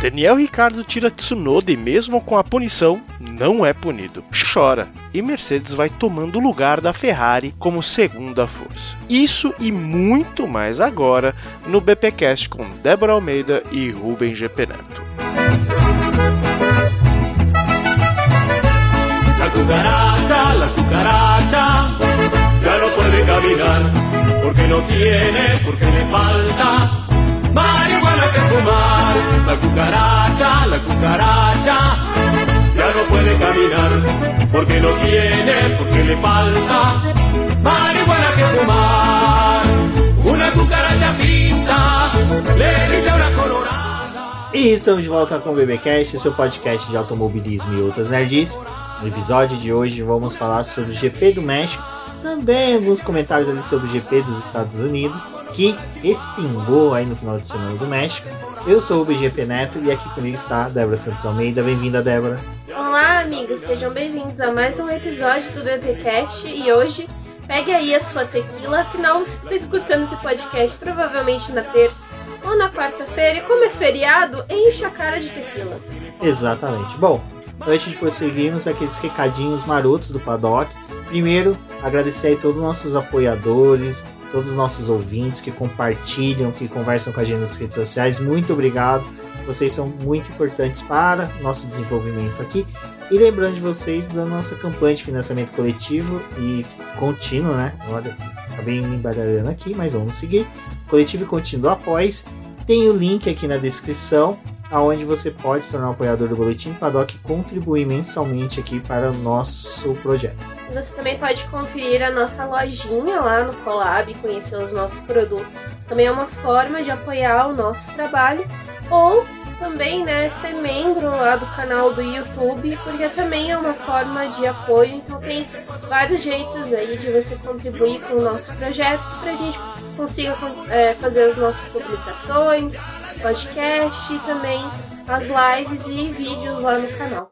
Daniel Ricardo tira Tsunoda e mesmo com a punição, não é punido. Chora. E Mercedes vai tomando o lugar da Ferrari como segunda força. Isso e muito mais agora no BPcast com Débora Almeida e Rubem GP Neto. La cucaracha, la cucaracha, ya no puede caminar, porque no tiene, porque le falta que fumar. La cucaracha, la cucaracha, ya no puede caminar, porque no tiene, porque le falta marihuana que fumar. Cucaracha pinta, le dice una colorada. E estamos de volta com o BBcast, seu podcast de automobilismo e outras nerds. No episódio de hoje vamos falar sobre o GP do México, também alguns comentários ali sobre o GP dos Estados Unidos, que espingou aí no final de semana do México. Eu sou o BGP Neto e aqui comigo está a Débora Santos Almeida. Bem-vinda, Débora. Olá, amigos, sejam bem-vindos a mais um episódio do BBcast e hoje pegue aí a sua tequila, afinal você está escutando esse podcast provavelmente na terça ou na quarta-feira e como é feriado, enche a cara de tequila. Exatamente. Bom, antes de prosseguirmos, aqueles recadinhos marotos do paddock. Primeiro, agradecer aí todos os nossos apoiadores, todos os nossos ouvintes que compartilham, que conversam com a gente nas redes sociais. Muito obrigado. Vocês são muito importantes para o nosso desenvolvimento aqui. E lembrando de vocês da nossa campanha de financiamento coletivo e contínuo, né? Olha, acabei me embaralhando aqui, mas vamos seguir. Coletivo e contínuo Após. Tem o link aqui na descrição, aonde você pode se tornar um apoiador do Boletim Paddock e contribuir mensalmente aqui para o nosso projeto. Você também pode conferir a nossa lojinha lá no Colab e conhecer os nossos produtos. Também é uma forma de apoiar o nosso trabalho ou também, né, ser membro lá do canal do YouTube, porque também é uma forma de apoio. Então tem vários jeitos aí de você contribuir com o nosso projeto para a gente consiga é, fazer as nossas publicações, podcast e também as lives e vídeos lá no canal.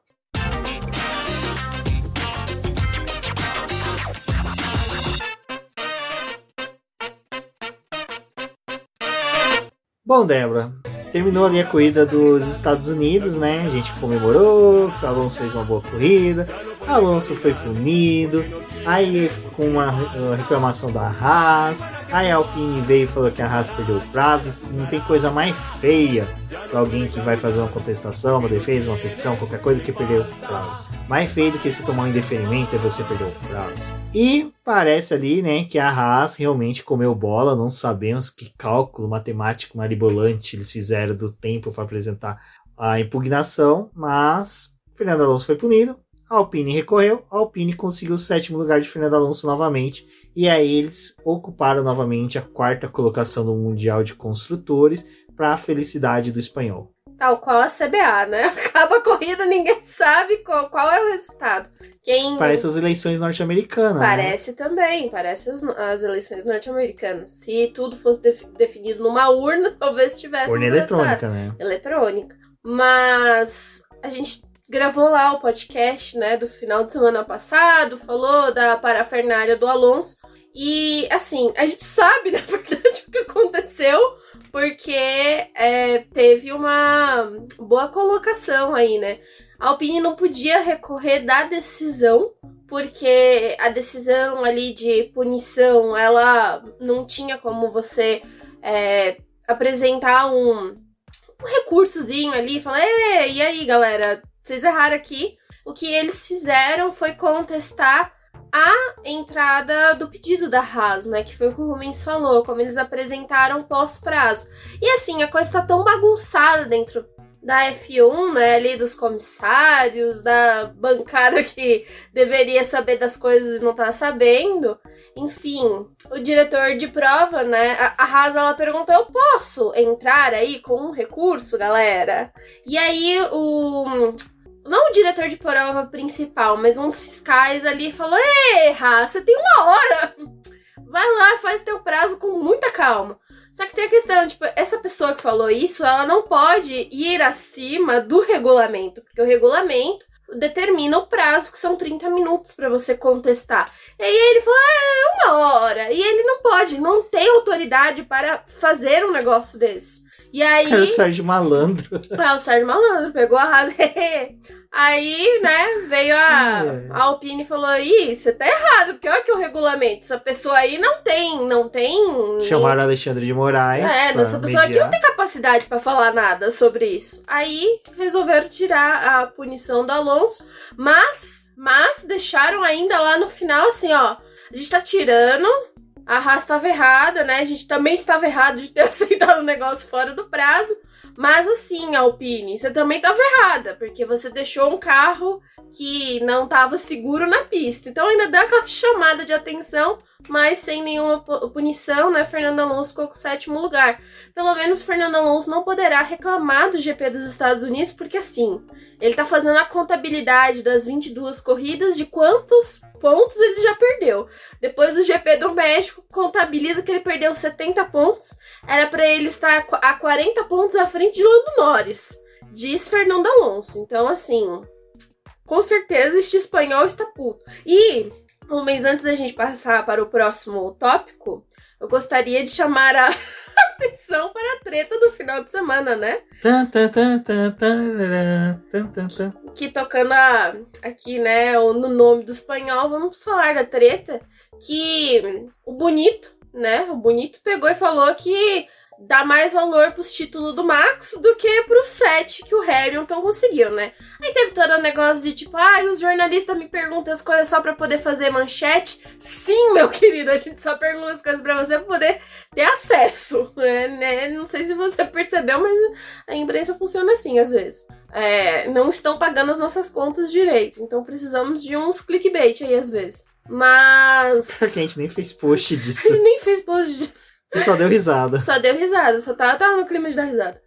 Bom, Débora, terminou ali a corrida dos Estados Unidos, né? A gente comemorou, Alonso fez uma boa corrida, Alonso foi punido, aí com uma reclamação da Haas, aí a Alpine veio e falou que a Haas perdeu o prazo, não tem coisa mais feia para alguém que vai fazer uma contestação, uma defesa, uma petição, qualquer coisa que perder o prazo. Mais feio do que se tomar um indeferimento é você perder o prazo. E parece ali, né, que a Haas realmente comeu bola, não sabemos que cálculo matemático maribolante eles fizeram do tempo para apresentar a impugnação, mas Fernando Alonso foi punido, a Alpine recorreu, a Alpine conseguiu o sétimo lugar de Fernando Alonso novamente, e aí eles ocuparam novamente a quarta colocação no Mundial de Construtores, para a felicidade do espanhol. Tal qual a CBA, né? Acaba a corrida, ninguém sabe qual, qual é o resultado. Quem... Parece as eleições norte-americanas. Né? Parece né? também, parece as, as eleições norte-americanas. Se tudo fosse def, definido numa urna, talvez tivesse. Urna eletrônica, né? Eletrônica. Mas a gente gravou lá o podcast, né, do final de semana passado, falou da parafernália do Alonso. E, assim, a gente sabe, na verdade, o que aconteceu, porque é, teve uma boa colocação aí, né? A Alpine não podia recorrer da decisão, porque a decisão ali de punição, ela não tinha como você é, apresentar um, um recursozinho ali e falar, e aí, galera, vocês erraram aqui. O que eles fizeram foi contestar a entrada do pedido da Haas, né? Que foi o que o Rubens falou, como eles apresentaram pós-prazo. E assim, a coisa tá tão bagunçada dentro da F1, né? Ali dos comissários, da bancada que deveria saber das coisas e não tá sabendo. Enfim, o diretor de prova, né? A Haas, ela perguntou: eu posso entrar aí com um recurso, galera? E aí o não o diretor de prova principal, mas uns fiscais ali falou: Erra, você tem uma hora! Vai lá, faz teu prazo com muita calma. Só que tem a questão, tipo, essa pessoa que falou isso, ela não pode ir acima do regulamento, porque o regulamento determina o prazo, que são 30 minutos para você contestar. E aí ele falou, é uma hora. E ele não pode, não tem autoridade para fazer um negócio desse. E aí. Era o Sérgio Malandro. Ah, o Sérgio Malandro pegou a rasa. Aí, né, veio a, É. a Alpine e falou: Ih, você tá errado, porque olha que o regulamento. Essa pessoa aí não tem, não tem. Chamaram Alexandre de Moraes. É, essa pessoa aqui não mediar. tem capacidade pra falar nada sobre isso. Aí resolveram tirar a punição do Alonso, mas, mas deixaram ainda lá no final assim, ó. A gente tá tirando, a Haas estava errada, né? A gente também estava errado de ter aceitado o negócio fora do prazo. Mas assim, Alpine, você também estava errada, porque você deixou um carro que não estava seguro na pista. Então ainda dá aquela chamada de atenção, mas sem nenhuma pu- punição, né? Fernando Alonso ficou com o sétimo lugar. Pelo menos Fernando Alonso não poderá reclamar do GP dos Estados Unidos, porque assim, ele tá fazendo a contabilidade das 22 corridas de quantos pontos ele já perdeu. Depois do GP do México, contabiliza que ele perdeu 70 pontos. Era pra ele estar a 40 pontos à frente de Lando Norris. Diz Fernando Alonso. Então, assim, com certeza este espanhol está puto. E, um mês antes da gente passar para o próximo tópico, eu gostaria de chamar a atenção para a treta do final de semana, né? Que tocando a- aqui, né, no nome do espanhol, vamos falar da treta que o Bonito, né, o Bonito pegou e falou que dá mais valor pros títulos do Max do que pros sete que o Hamilton conseguiu, né? Aí teve todo o negócio de tipo, ah, os jornalistas me perguntam as coisas só pra poder fazer manchete. Sim, meu querido, a gente só pergunta as coisas pra você pra poder ter acesso, né? né? Não sei se você percebeu, mas a imprensa funciona assim às vezes é, não estão pagando as nossas contas direito. Então precisamos de uns clickbait aí às vezes. Mas. Pior que a gente nem fez post A disso. gente nem fez post disso. E só deu risada. Só deu risada, só tava, tava no clima de dar risada.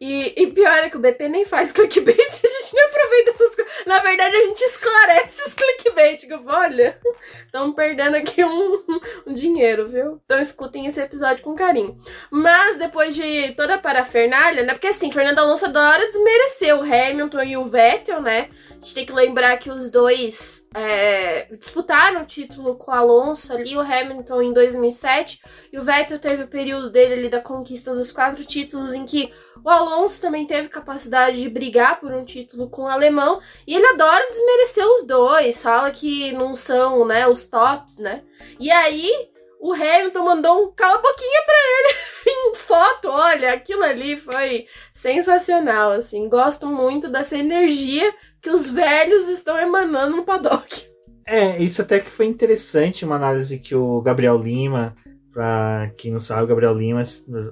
E, e pior é que o BP nem faz clickbait, a gente nem aproveita essas coisas. Na verdade, a gente esclarece os clickbait, que eu falo, olha, estamos perdendo aqui um, um dinheiro, viu? Então escutem esse episódio com carinho. Mas depois de toda a parafernália, né? Porque assim, Fernando Alonso adora desmerecer o Hamilton e o Vettel, né? A gente tem que lembrar que os dois é, disputaram o título com o Alonso ali, o Hamilton em 2007 e o Vettel teve o período dele ali da conquista dos quatro títulos em que o Alonso também teve capacidade de brigar por um título com o alemão e ele adora desmerecer os dois, fala que não são, né, os tops, né? E aí o Hamilton mandou um cala boquinha pra ele em foto, olha, aquilo ali foi sensacional, assim. Gosto muito dessa energia que os velhos estão emanando no paddock. É, isso até que foi interessante, uma análise que o Gabriel Lima, pra quem não sabe, o Gabriel Lima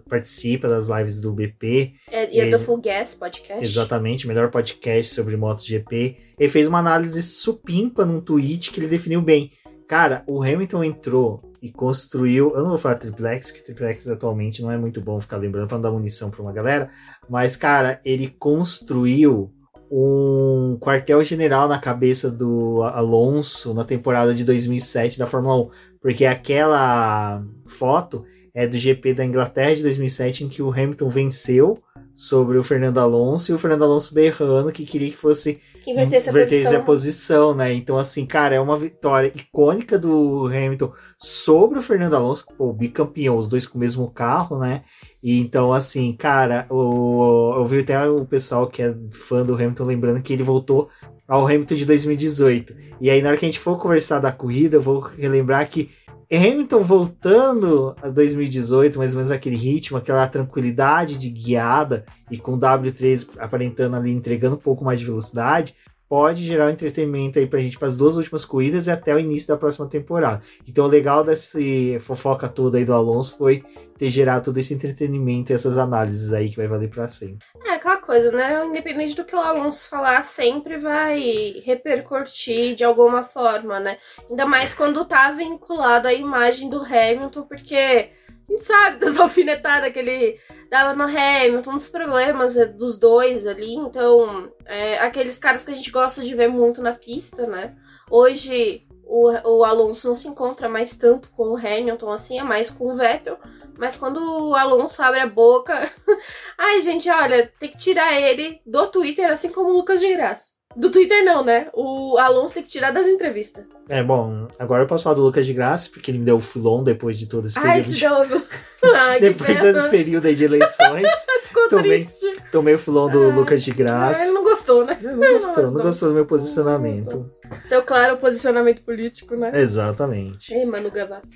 participa das lives do BP, É, e é do Full Gas Podcast. exatamente, o melhor podcast sobre MotoGP. Ele fez uma análise supimpa num tweet que ele definiu bem. Cara, o Hamilton entrou e construiu. Eu não vou falar triplex, que triplex atualmente não é muito bom ficar lembrando pra não dar munição pra uma galera. Mas, cara, ele construiu um quartel-general na cabeça do Alonso na temporada de 2007 da Fórmula 1. Porque aquela foto é do GP da Inglaterra de 2007 em que o Hamilton venceu sobre o Fernando Alonso e o Fernando Alonso berrando que queria que fosse invertesse a invertesse posição. a posição, né? Então, assim, cara, é uma vitória icônica do Hamilton sobre o Fernando Alonso, pô, bicampeão, os dois com o mesmo carro, né? E então, assim, cara, o, eu vi até o pessoal que é fã do Hamilton lembrando que ele voltou ao Hamilton de 2018. E aí, na hora que a gente for conversar da corrida, eu vou relembrar que Hamilton voltando a 2018, mais ou menos aquele ritmo, aquela tranquilidade de guiada e com o W3 aparentando ali, entregando um pouco mais de velocidade, pode gerar entretenimento aí pra gente para as duas últimas corridas e até o início da próxima temporada. Então o legal desse fofoca toda aí do Alonso foi ter gerado todo esse entretenimento e essas análises aí que vai valer para sempre. É aquela coisa, né? Independente do que o Alonso falar, sempre vai repercutir de alguma forma, né? Ainda mais quando tá vinculado à imagem do Hamilton, porque a gente sabe das alfinetadas que ele dava no Hamilton, dos problemas é, dos dois ali. Então, é, aqueles caras que a gente gosta de ver muito na pista, né? Hoje o, o Alonso não se encontra mais tanto com o Hamilton, assim, é mais com o Vettel. Mas quando o Alonso abre a boca. Ai, gente, olha, tem que tirar ele do Twitter, assim como o Lucas de Graça. Do Twitter não, né? O Alonso tem que tirar das entrevistas. É, bom, agora eu posso falar do Lucas de Graça, porque ele me deu o filon depois de todo esse Ai, período. te de- deu. Ai, Depois pena. desse período aí de eleições, Ficou tomei- triste. tomei o filão do Lucas de Ah, Graça. ele não gostou, né? Ele não gostou, não Não gostou do meu posicionamento. Seu claro posicionamento político, né? Exatamente. Ei, Manu Gavato.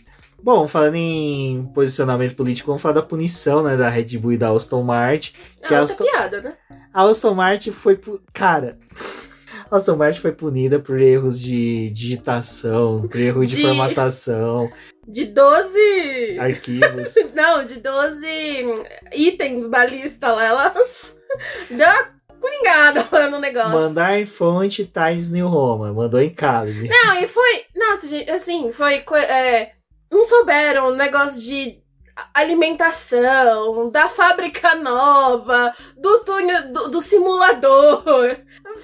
Bom, falando em posicionamento político, vamos falar da punição, né, da Red Bull e da Aston Martin. Que Ah, a Aston, piada, né? a Aston Martin foi... Cara... A Aston Martin foi punida por erros de digitação, por erro de, De- formatação, De 12. arquivos. Não, de 12 itens da lista lá. Ela deu uma coringada lá no negócio. Mandar em fonte Times New Roman. Mandou em Calibre. Não, e foi. Nossa, gente, assim, foi. é, não souberam o negócio de alimentação, da fábrica nova, do túnel, do, do simulador.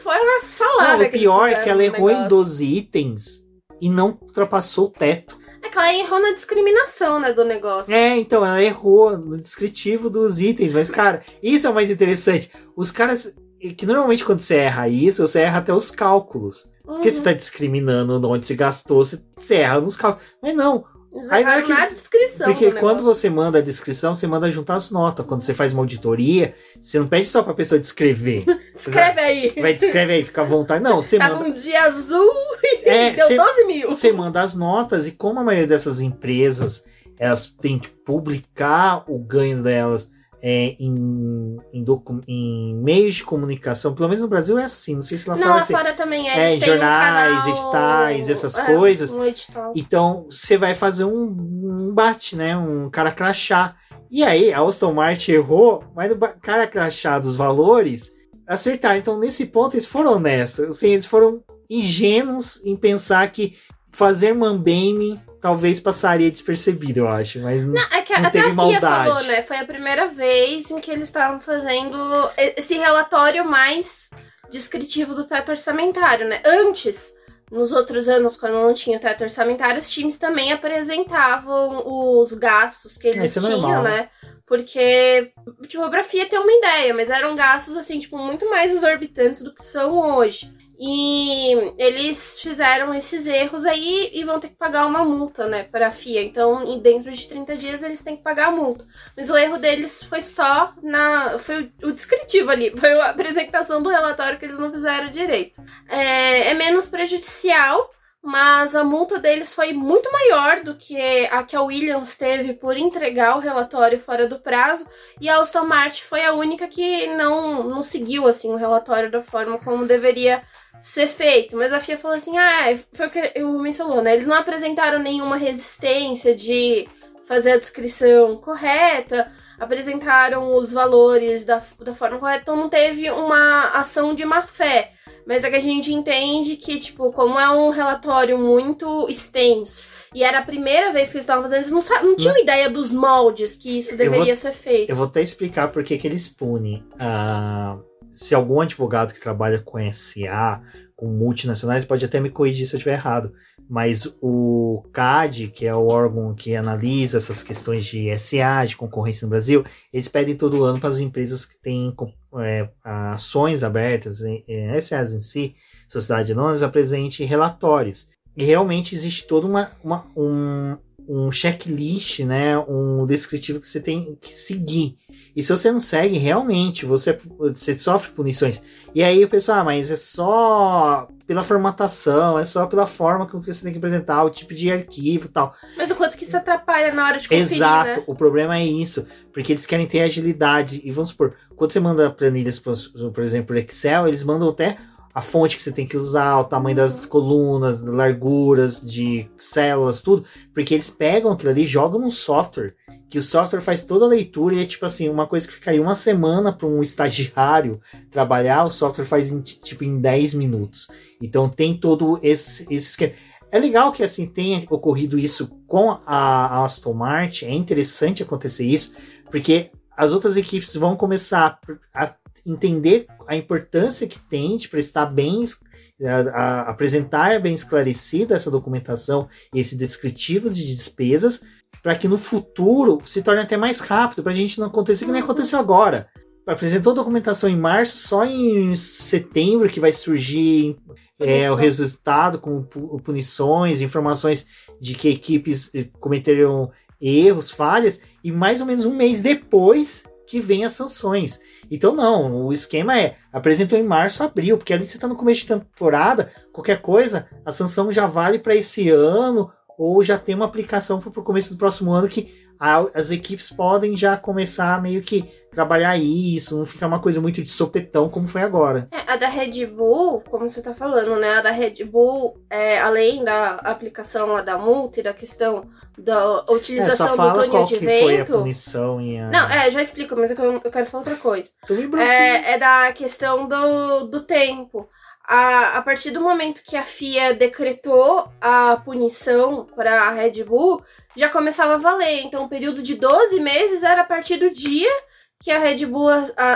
Foi uma salada. Não, o pior é que ela errou em negócio. 12 itens e não ultrapassou o teto. É que ela errou na discriminação, né, do negócio. É, então, ela errou no descritivo dos itens. Mas, cara, isso é o mais interessante. Os caras. Que normalmente quando você erra isso, você erra até os cálculos. Porque Uhum. você tá discriminando onde você gastou, você, você erra nos cálculos. Mas não, Eles Aí na hora erraram que na descrição. porque do quando você manda a descrição, você manda juntar as notas. Quando você faz uma auditoria, você não pede só pra pessoa descrever. Escreve aí. Vai, descreve aí, fica à vontade. Não, você Tava manda. um dia azul e É, deu cê- 12 mil. Você manda as notas e como a maioria dessas empresas elas têm que publicar o ganho delas é, em, em, em meios de comunicação, pelo menos no Brasil é assim, não sei se lá Não, fora lá assim. fora também é. É, têm um jornais, canal- editais, essas é, coisas. Um. Então você vai fazer um, um bate, né? Um cara crachá. E aí a Aston Martin errou, mas no cara crachá dos valores acertaram. Então nesse ponto eles foram honestos. Assim, eles foram ingênuos em pensar que fazer mambame talvez passaria despercebido, eu acho. Mas não. É que Não até a teve FIA maldade. falou, né? Foi a primeira vez em que eles estavam fazendo esse relatório mais descritivo do teto orçamentário, né? Antes, nos outros anos, quando não tinha teto orçamentário, os times também apresentavam os gastos que eles é tinham, normal. né? Porque, tipo, pra FIA ter uma ideia, mas eram gastos, assim, tipo, muito mais exorbitantes do que são hoje. E eles fizeram esses erros aí e vão ter que pagar uma multa, né, para a FIA. Então, dentro de 30 dias eles têm que pagar a multa. Mas o erro deles foi só na. Foi o, o descritivo ali, foi a apresentação do relatório que eles não fizeram direito. É, é menos prejudicial, mas a multa deles foi muito maior do que a que a Williams teve por entregar o relatório fora do prazo. E a Aston Martin foi a única que não, não seguiu assim o relatório da forma como deveria ser feito. Mas a FIA falou assim: ah, foi o que eu mencionou, né? Eles não apresentaram nenhuma resistência de fazer a descrição correta, apresentaram os valores da, da forma correta, então não teve uma ação de má fé. Mas é que a gente entende que, tipo, como é um relatório muito extenso e era a primeira vez que eles estavam fazendo, eles não, não tinham ideia dos moldes que isso vou- deveria ser feito. Eu vou até explicar por que eles punem. Ah, se algum advogado que trabalha com SA, com multinacionais, pode até me corrigir se eu estiver errado. Mas o CAD, que é o órgão que analisa essas questões de SA, de concorrência no Brasil, eles pedem todo ano para as empresas que têm é, ações abertas, é, SAs em si, Sociedade Anônima, apresente relatórios. E realmente existe toda uma, uma- um, um checklist, né, um descritivo que você tem que seguir. E se você não segue, realmente, você, você sofre punições. E aí o pessoal, ah, mas é só pela formatação, é só pela forma com que você tem que apresentar, o tipo de arquivo e tal. Mas o quanto que isso atrapalha na hora de conferir, Exato, né? o problema é isso, porque eles querem ter agilidade. E vamos supor, quando você manda planilhas, por, por exemplo, Excel, eles mandam até a fonte que você tem que usar, o tamanho das colunas, larguras de células, tudo, porque eles pegam aquilo ali e jogam no software, que o software faz toda a leitura e é tipo assim, uma coisa que ficaria uma semana para um estagiário trabalhar, o software faz em, tipo em 10 minutos. Então tem todo esse, esse esquema. É legal que assim tenha ocorrido isso com a, Aston Martin, é interessante acontecer isso, porque as outras equipes vão começar a entender a importância que tem de prestar bem, a, a- apresentar bem esclarecida essa documentação e esse descritivo de despesas, para que no futuro se torne até mais rápido, para a gente não acontecer que nem aconteceu agora. apresentou documentação em março, só em setembro que vai surgir é, o resultado com punições, informações de que equipes eh, cometeram erros, falhas, e mais ou menos um mês depois que vem as sanções. Então, não, o esquema é apresentou em março, abril, porque ali você está no começo de temporada, qualquer coisa, a sanção já vale para esse ano ou já tem uma aplicação para o começo do próximo ano que as equipes podem já começar meio que trabalhar isso, não ficar uma coisa muito de sopetão como foi agora. É, a da Red Bull, como você tá falando, né? A da Red Bull, é, além da aplicação lá da multa e da questão da utilização é, do túnel de vento. Foi a punição e a... Não, é, já explico, mas eu, eu quero falar outra coisa. É, é da questão do, do tempo a, a partir do momento que a FIA decretou a punição para a Red Bull, já começava a valer. Então, o período de 12 meses era a partir do dia que a Red Bull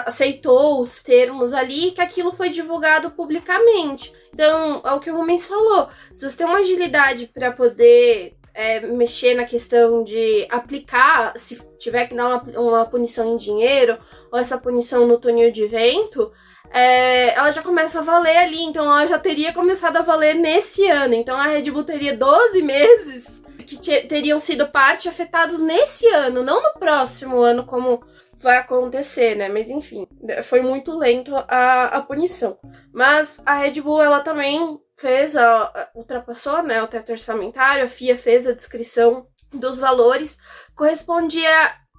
aceitou os termos ali que aquilo foi divulgado publicamente. Então, é o que o Rubens falou. Se você tem uma agilidade para poder é, mexer na questão de aplicar, se tiver que dar uma, uma punição em dinheiro ou essa punição no túnel de vento, é, ela já começa a valer ali, então ela já teria começado a valer nesse ano. Então a Red Bull teria 12 meses que teriam sido parte afetados nesse ano, não no próximo ano, como vai acontecer, né? Mas enfim, foi muito lento a, a punição. Mas a Red Bull, ela também fez, a, ultrapassou né, o teto orçamentário, a FIA fez a descrição dos valores, correspondia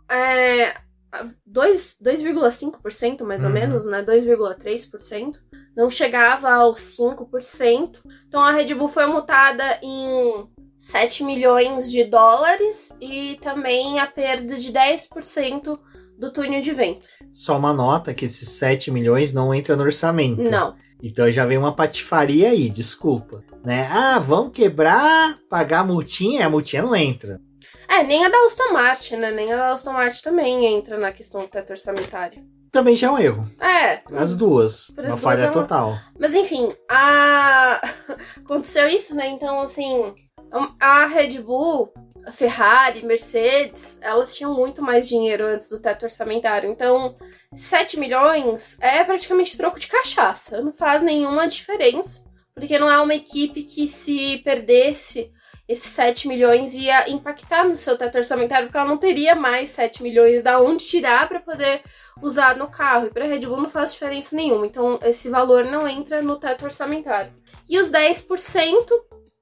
é, 2,5% mais ou uhum. menos, né? 2,3%. Não chegava aos 5%. Então a Red Bull foi multada em 7 milhões de dólares e também a perda de 10% do túnel de vento. Só uma nota que esses 7 milhões não entra no orçamento. Não. Então já vem uma patifaria aí, desculpa. Né? Ah, vamos quebrar, pagar a multinha, a multinha não entra. É, nem a da Aston Martin, né? Nem a da Aston Martin também entra na questão do teto orçamentário. Também já é um erro. É. As duas. Uma duas falha é uma... total. Mas enfim, a... aconteceu isso, né? Então, assim, a Red Bull, a Ferrari, Mercedes, elas tinham muito mais dinheiro antes do teto orçamentário. Então, 7 milhões é praticamente troco de cachaça. Não faz nenhuma diferença. Porque não é uma equipe que se perdesse esses 7 milhões ia impactar no seu teto orçamentário, porque ela não teria mais 7 milhões da onde tirar para poder usar no carro. E para Red Bull não faz diferença nenhuma. Então, esse valor não entra no teto orçamentário. E os 10%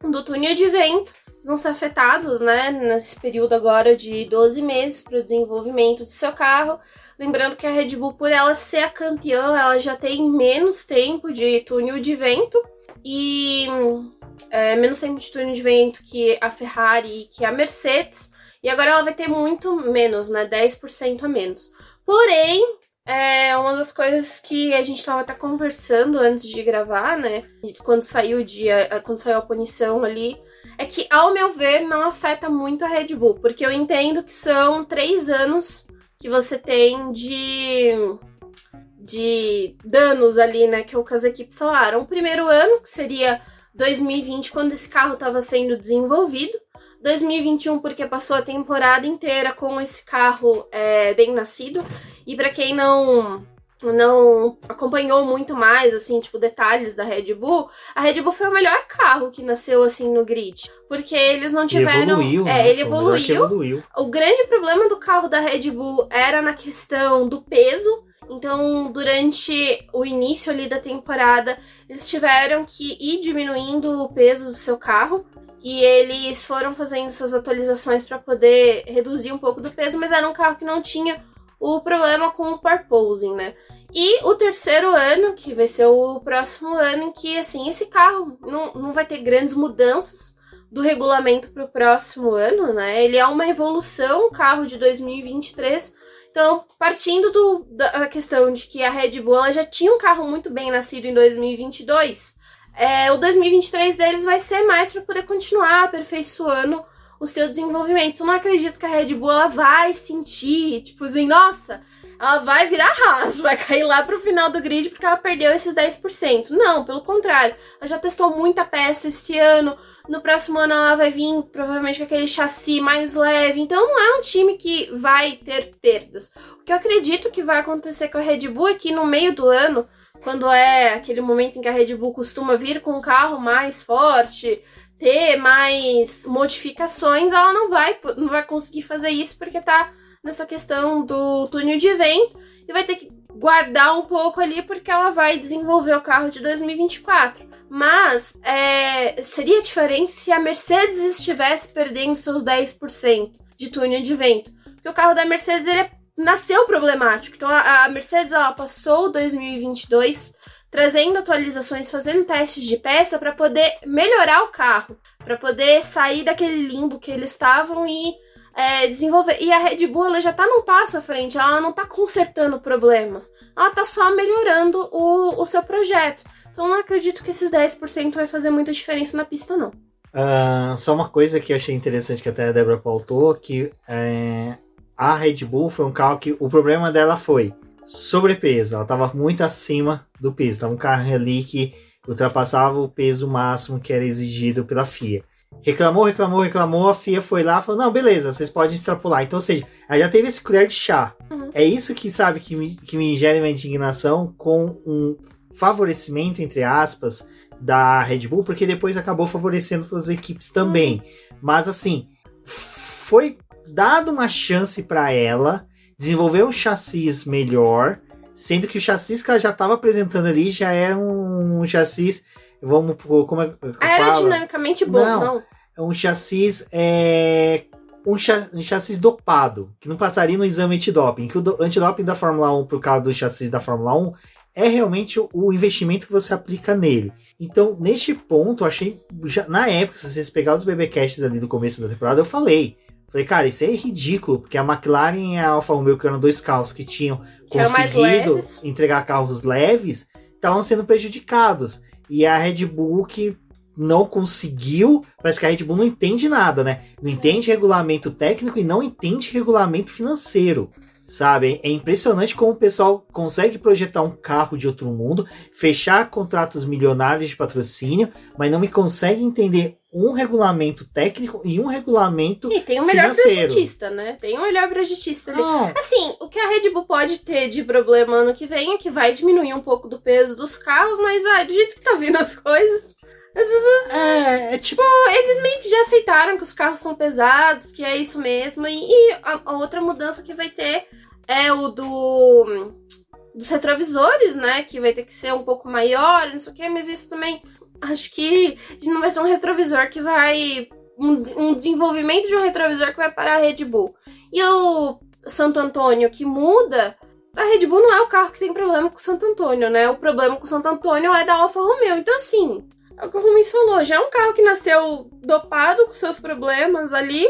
do túnel de vento vão ser afetados, né, nesse período agora de 12 meses para o desenvolvimento do seu carro. Lembrando que a Red Bull, por ela ser a campeã, ela já tem menos tempo de túnel de vento. E é, menos tempo de túnel de vento que a Ferrari e que a Mercedes. E agora ela vai ter muito menos, né? 10% a menos. Porém, é uma das coisas que a gente estava até conversando antes de gravar, né? Quando saiu o dia, quando saiu a punição ali, é que, ao meu ver, não afeta muito a Red Bull, porque eu entendo que são três anos que você tem de de danos ali, né? Que as equipes falaram. O primeiro ano, que seria 2020, quando esse carro estava sendo desenvolvido. 2021, porque passou a temporada inteira com esse carro é, bem nascido. E para quem não não acompanhou muito mais, assim, tipo, detalhes da Red Bull, a Red Bull foi o melhor carro que nasceu, assim, no grid. Porque eles não tiveram... Evoluiu, é, né? ele evoluiu. evoluiu. O grande problema do carro da Red Bull era na questão do peso, então, durante o início ali da temporada, eles tiveram que ir diminuindo o peso do seu carro. E eles foram fazendo essas atualizações para poder reduzir um pouco do peso, mas era um carro que não tinha o problema com o parposing, né? E o terceiro ano, que vai ser o próximo ano, em que assim, esse carro não, não vai ter grandes mudanças do regulamento para o próximo ano, né? Ele é uma evolução, um carro de 2023 então, partindo do, da questão de que a Red Bull já tinha um carro muito bem nascido em 2022, é, o 2023 deles vai ser mais para poder continuar aperfeiçoando o seu desenvolvimento. Eu não acredito que a Red Bull ela vai sentir, tipo assim, nossa, ela vai virar raso, vai cair lá pro final do grid porque ela perdeu esses 10%. Não, pelo contrário. Ela já testou muita peça esse ano. No próximo ano ela vai vir provavelmente com aquele chassi mais leve. Então não é um time que vai ter perdas. O que eu acredito que vai acontecer com a Red Bull é que no meio do ano, quando é aquele momento em que a Red Bull costuma vir com um carro mais forte, ter mais modificações, ela não vai, não vai conseguir fazer isso porque tá nessa questão do túnel de vento e vai ter que guardar um pouco ali porque ela vai desenvolver o carro de 2024. Mas é, seria diferente se a Mercedes estivesse perdendo seus 10% de túnel de vento. Porque o carro da Mercedes ele nasceu problemático. Então a, a Mercedes ela passou 2022 trazendo atualizações, fazendo testes de peça para poder melhorar o carro, para poder sair daquele limbo que eles estavam e é, desenvolver. E a Red Bull ela já tá num passo à frente, ela não tá consertando problemas, ela tá só melhorando o, o seu projeto. Então não acredito que esses 10% vai fazer muita diferença na pista, não. Uh, só uma coisa que eu achei interessante que até a Débora pautou, que é, a Red Bull foi um carro que o problema dela foi sobrepeso. Ela estava muito acima do peso. Então, um carro ali que ultrapassava o peso máximo que era exigido pela FIA. Reclamou, reclamou, reclamou. A FIA foi lá e falou: Não, beleza, vocês podem extrapolar. Então, ou seja, ela já teve esse colher de chá. Uhum. É isso que, sabe, que me, que me gera uma indignação com um favorecimento, entre aspas, da Red Bull, porque depois acabou favorecendo outras equipes também. Uhum. Mas, assim, foi dado uma chance para ela desenvolver um chassis melhor, sendo que o chassis que ela já estava apresentando ali já era um chassis, vamos como é que Aerodinamicamente bom, não. não. É um chassis é um, um, chassis dopado, que não passaria no exame antidoping, que o antidoping da Fórmula 1 por causa do chassis da Fórmula 1 é realmente o investimento que você aplica nele. Então, neste ponto, eu achei. Já, na época, se vocês pegarem os BBcasts ali do começo da temporada, eu falei. Falei, cara, isso é ridículo, porque a McLaren e a Alfa Romeo, que eram dois carros que tinham que conseguido entregar carros leves, estavam sendo prejudicados. E a Red Bull que não conseguiu, parece que a Red Bull não entende nada, né? Não entende regulamento técnico e não entende regulamento financeiro. Sabe? É impressionante como o pessoal consegue projetar um carro de outro mundo, fechar contratos milionários de patrocínio, mas não me consegue entender um regulamento técnico e um regulamento E tem o melhor financeiro. projetista, né? Tem o melhor projetista ali. Ah. Assim, o que a Red Bull pode ter de problema ano que vem é que vai diminuir um pouco do peso dos carros, mas ai, do jeito que tá vindo as coisas. É, é tipo. Eles meio que já aceitaram que os carros são pesados, que é isso mesmo. E, e a, a outra mudança que vai ter é o do dos retrovisores, né? Que vai ter que ser um pouco maior, não sei o que, mas isso também acho que não vai ser um retrovisor que vai. Um, um desenvolvimento de um retrovisor que vai para a Red Bull. E o Santo Antônio que muda. A Red Bull não é o carro que tem problema com o Santo Antônio, né? O problema com o Santo Antônio é da Alfa Romeo. Então, assim, é o que o falou, já é um carro que nasceu dopado com seus problemas ali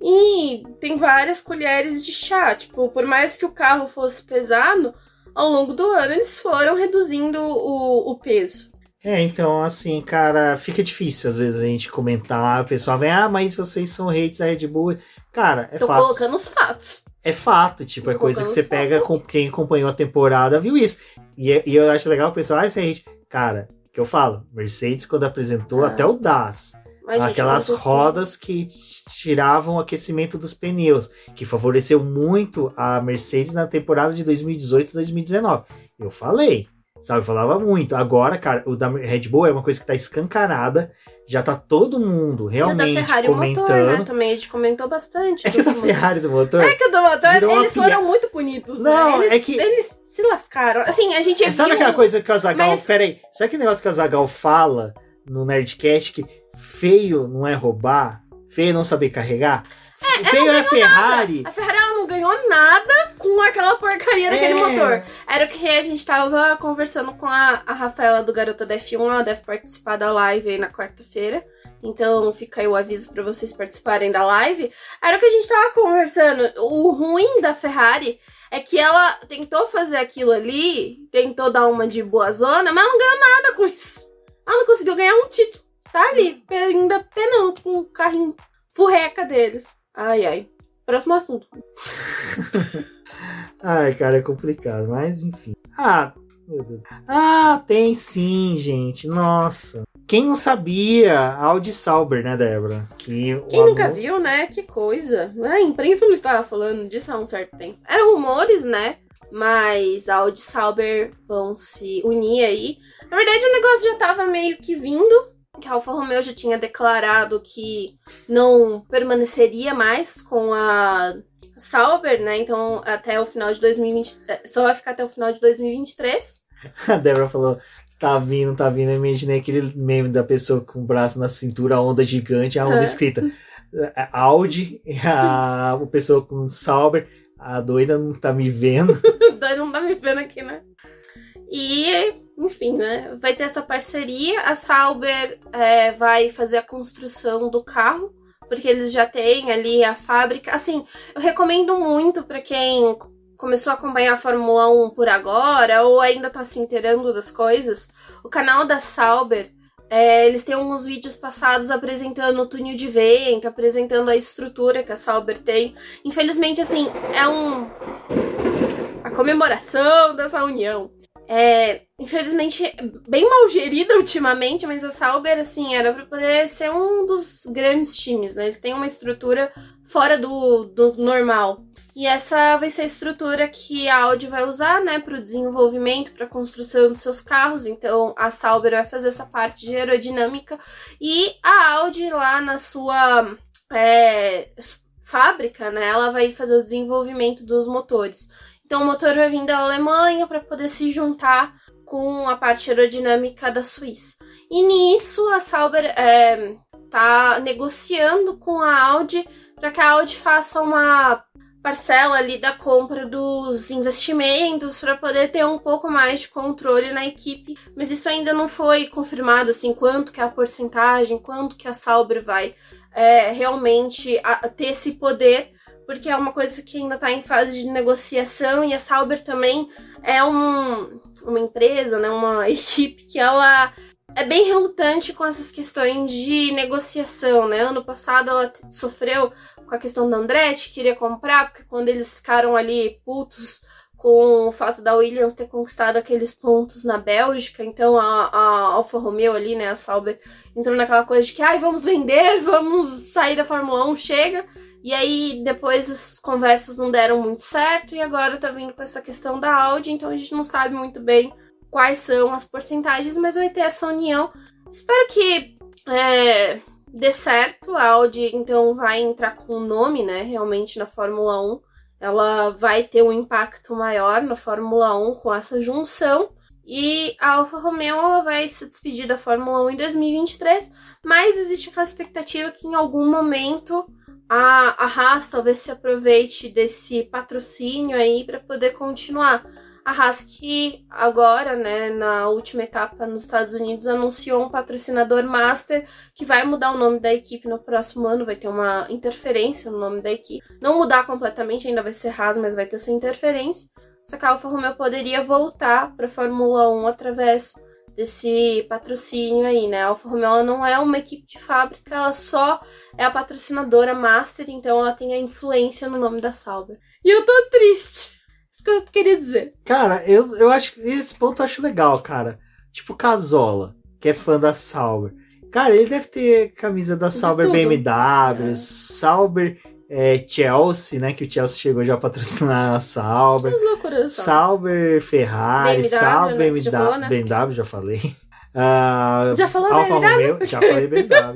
e tem várias colheres de chá. Tipo, por mais que o carro fosse pesado, ao longo do ano eles foram reduzindo o, o peso. É, então, assim, cara, fica difícil às vezes a gente comentar. O pessoal vem, ah, mas vocês são hates da Red Bull. Cara, é Tô fato. colocando os fatos. É fato, tipo, Tô é coisa que você pega com quem acompanhou a temporada, viu isso. E, e eu acho legal o pessoal, ah, esse é hate. Cara, que eu falo, Mercedes, quando apresentou ah. até o DAS, mas, aquelas rodas que tiravam o aquecimento dos pneus, que favoreceu muito a Mercedes na temporada de 2018 e 2019. Eu falei, sabe? Eu falava muito. Agora, cara, o da Red Bull é uma coisa que tá escancarada. Já tá todo mundo realmente da Ferrari, comentando. O motor, né? Também a gente comentou bastante. É que da Ferrari do motor. É que o do motor, eles foram muito bonitos, né? Não, né? Eles, é que. Eles se lascaram. Assim, a gente Sabe viu... aquela coisa que o Azagal. Mas... Peraí, sabe aquele negócio que o Azagal fala no Nerdcast que feio não é roubar? Feio é não saber carregar? É, feio é Ferrari. Nada. A Ferrari ela não ganhou nada com aquela porcaria daquele é. motor. Era o que a gente tava conversando com a, a Rafaela do Garota da F1. Ela deve participar da live aí na quarta-feira. Então fica aí o aviso para vocês participarem da live. Era o que a gente tava conversando. O ruim da Ferrari é que ela tentou fazer aquilo ali, tentou dar uma de boa zona, mas ela não ganhou nada com isso. Ela não conseguiu ganhar um título. Tá ali, ainda penando com o carrinho furreca deles. Ai, ai. Próximo assunto. Ai, cara, é complicado, mas enfim. Ah, meu Deus. Ah, tem sim, gente. Nossa. Quem não sabia? Audi Sauber, né, Débora? Que Quem nunca amor- viu, né? Que coisa. A imprensa não estava falando disso há um certo tempo. Eram rumores, né? Mas Audi e Sauber vão se unir aí. Na verdade, o negócio já tava meio que vindo. Que a Alfa Romeo já tinha declarado que não permaneceria mais com a Sauber, né? Então, até o final de 2020. Só vai ficar até o final de 2023. A Débora falou. Tá vindo, tá vindo. Eu imaginei aquele meme da pessoa com o braço na cintura, a onda gigante, a onda É. escrita. eh, Audi, a, a pessoa com Sauber, a doida não tá me vendo. Daí não tá me vendo aqui, né? E, enfim, né? Vai ter essa parceria. A Sauber é, vai fazer a construção do carro, porque eles já têm ali a fábrica. Assim, eu recomendo muito pra quem começou a acompanhar a Fórmula 1 por agora ou ainda tá se inteirando das coisas. O canal da Sauber. é, eles têm alguns vídeos passados apresentando o túnel de vento, apresentando a estrutura que a Sauber tem. Infelizmente, assim, é um a comemoração dessa união. É, infelizmente, bem mal gerida ultimamente, mas a Sauber, assim, era pra poder ser um dos grandes times, né? Eles têm uma estrutura fora do, do normal. E essa vai ser a estrutura que a Audi vai usar, né, para o desenvolvimento, para a construção dos seus carros. Então, a Sauber vai fazer essa parte de aerodinâmica e a Audi lá na sua é, fábrica, né, ela vai fazer o desenvolvimento dos motores. Então, o motor vai vir da Alemanha para poder se juntar com a parte aerodinâmica da Suíça. E nisso, a Sauber é, tá negociando com a Audi para que a Audi faça uma parcela ali da compra dos investimentos para poder ter um pouco mais de controle na equipe, mas isso ainda não foi confirmado assim quanto que é a porcentagem, quanto que a Sauber vai é, realmente a- ter esse poder, porque é uma coisa que ainda está em fase de negociação e a Sauber também é um, uma empresa, né, uma equipe que ela é bem relutante com essas questões de negociação, né? Ano passado ela sofreu com a questão da Andretti, queria comprar, porque quando eles ficaram ali putos com o fato da Williams ter conquistado aqueles pontos na Bélgica, então a, a Alfa Romeo ali, né, a Sauber, entrou naquela coisa de que, ai, vamos vender, vamos sair da Fórmula 1, chega. E aí depois as conversas não deram muito certo e agora tá vindo com essa questão da Audi, então a gente não sabe muito bem quais são as porcentagens, mas vai ter essa união. Espero que é, dê certo. A Audi então vai entrar com o nome, né, realmente na Fórmula 1. Ela vai ter um impacto maior na Fórmula 1 com essa junção. E a Alfa Romeo ela vai se despedir da Fórmula 1 em 2023, mas existe aquela expectativa que em algum momento a, a Haas talvez se aproveite desse patrocínio aí para poder continuar. A Haas que agora, né, na última etapa nos Estados Unidos, anunciou um patrocinador master que vai mudar o nome da equipe no próximo ano, vai ter uma interferência no nome da equipe. Não mudar completamente, ainda vai ser Haas, mas vai ter essa interferência. Só que a Alfa Romeo poderia voltar para a Fórmula 1 através desse patrocínio aí, né? A Alfa Romeo não é uma equipe de fábrica, ela só é a patrocinadora master, então ela tem a influência no nome da Sauber. E eu tô triste. Isso que eu queria dizer. Cara, eu, eu acho que esse ponto eu acho legal, cara. Tipo Casola, que é fã da Sauber. Cara, ele deve ter camisa da Sauber. BMW, É. Sauber é, Chelsea, né? Que o Chelsea chegou já a patrocinar a Sauber. Sauber. Ferrari, BMW, Sauber né, você já falou, né? BMW, já falei. Ah, Já falou Alfa BMW? Romeo, já falei BMW.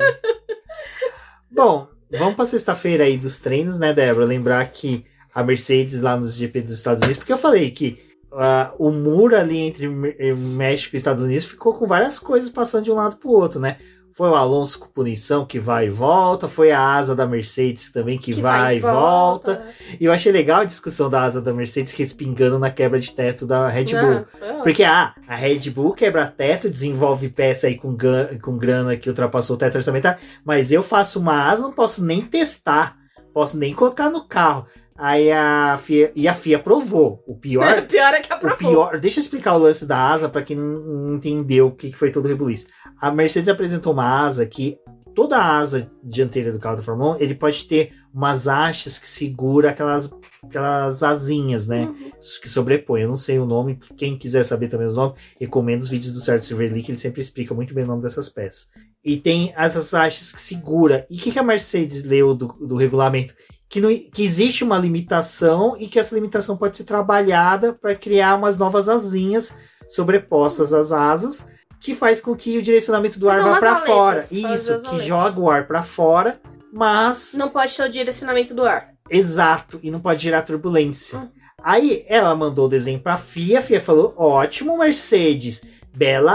Bom, vamos pra sexta-feira aí dos treinos, né, Débora? Lembrar que a Mercedes lá nos GP dos Estados Unidos, porque eu falei que ah, o muro ali entre México e Estados Unidos ficou com várias coisas passando de um lado pro outro, né? Foi o Alonso com punição que vai e volta, foi a asa da Mercedes também que, vai, e volta. E eu achei legal a discussão da asa da Mercedes respingando na quebra de teto da Red Bull. Porque ah, a Red Bull quebra teto, desenvolve peça aí com, com grana que ultrapassou o teto orçamentário, mas eu faço uma asa, não posso nem testar, posso nem colocar no carro. Aí a FIA, e a FIA aprovou. O pior, Pior é que o aprovou. pior, deixa eu explicar o lance da asa para quem não, entendeu o que, que foi todo o rebuliço. A Mercedes apresentou uma asa que toda a asa dianteira do carro da Fórmula 1, ele pode ter umas hastes que segura aquelas, aquelas asinhas, né? Uhum. Que sobrepõem. Eu não sei o nome, quem quiser saber também os nomes, recomendo os vídeos do Certo Silverly, que ele sempre explica muito bem o nome dessas peças. E tem essas hastes que segura. E o que, que a Mercedes leu do, do regulamento? Que, não, que existe uma limitação e que essa limitação pode ser trabalhada para criar umas novas asinhas sobrepostas às asas, que faz com que o direcionamento do ar vá para fora. Isso, que joga o ar para fora, mas Não pode ter o direcionamento do ar. Exato, e não pode gerar turbulência. Hum. Aí ela mandou o desenho pra FIA, a FIA falou: ótimo, Mercedes, bela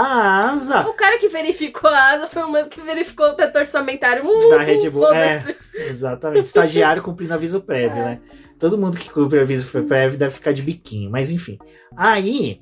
asa. O cara que verificou a asa foi o mesmo que verificou o teto orçamentário. Hum, Da Red Bull, foda-se. Exatamente, estagiário cumprindo aviso prévio, É. né? Todo mundo que cumpre aviso prévio deve ficar de biquinho, mas enfim. Aí,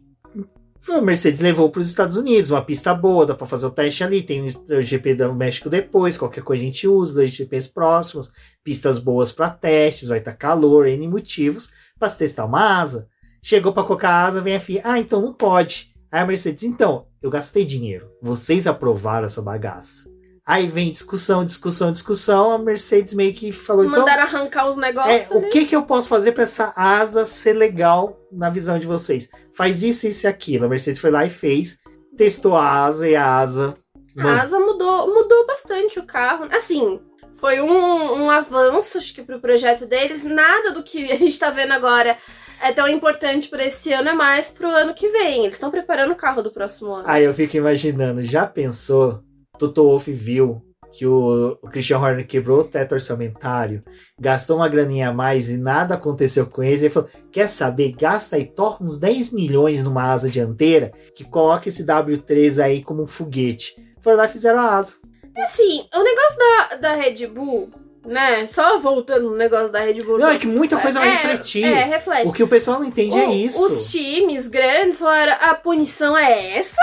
a Mercedes levou para os Estados Unidos, uma pista boa, dá para fazer o teste ali. Tem o GP do México depois, qualquer coisa a gente usa, dois GPs próximos, pistas boas para testes, vai estar calor, N motivos, para se testar uma asa. Chegou para colocar a asa, vem a FIA, ah, então não pode. Aí a Mercedes, então, eu gastei dinheiro, vocês aprovaram essa bagaça. Aí vem discussão, discussão, discussão. A Mercedes meio que falou: então, Mandaram arrancar os é, negócios. o né? que, que eu posso fazer para essa asa ser legal na visão de vocês? Faz isso, isso e aquilo. A Mercedes foi lá e fez, testou a asa e a asa. A asa mudou, mudou bastante o carro. Assim, foi um, um avanço, acho que, pro projeto deles. Nada do que a gente tá vendo agora é tão importante para esse ano, é mais pro ano que vem. Eles estão preparando o carro do próximo ano. Aí eu fico imaginando, já pensou? Toto Wolff viu que o, o Christian Horner quebrou o teto orçamentário, gastou uma graninha a mais e nada aconteceu com ele. Ele falou: Quer saber? Gasta aí, torra uns 10 milhões numa asa dianteira que coloca esse W3 aí como um foguete. Foram lá e fizeram a asa. Assim, o negócio da, da Red Bull, né? Só voltando no negócio da Red Bull. Não, é que muita coisa vai É, refletir. É, reflete. O que o pessoal não entende é O- isso. Os times grandes falaram, a punição é essa?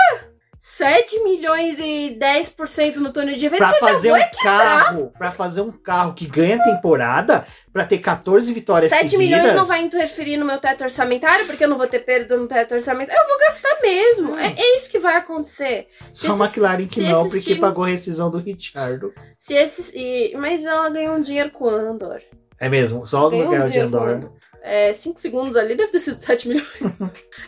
7 milhões e 10% no de evento? Pra fazer um carro, para fazer um carro que ganha temporada, pra ter 14 vitórias 7 seguidas. milhões não vai interferir no meu teto orçamentário, porque eu não vou ter perda no teto orçamentário. Eu vou gastar mesmo. É, é isso que vai acontecer. Só a esses- McLaren que se não, porque times- pagou a rescisão do Richard. Se esses. e- mas ela ganhou um dinheiro com o Andor. É mesmo, só no Ganhou um de dinheiro Andor. É, 5 segundos ali deve ter sido 7 milhões.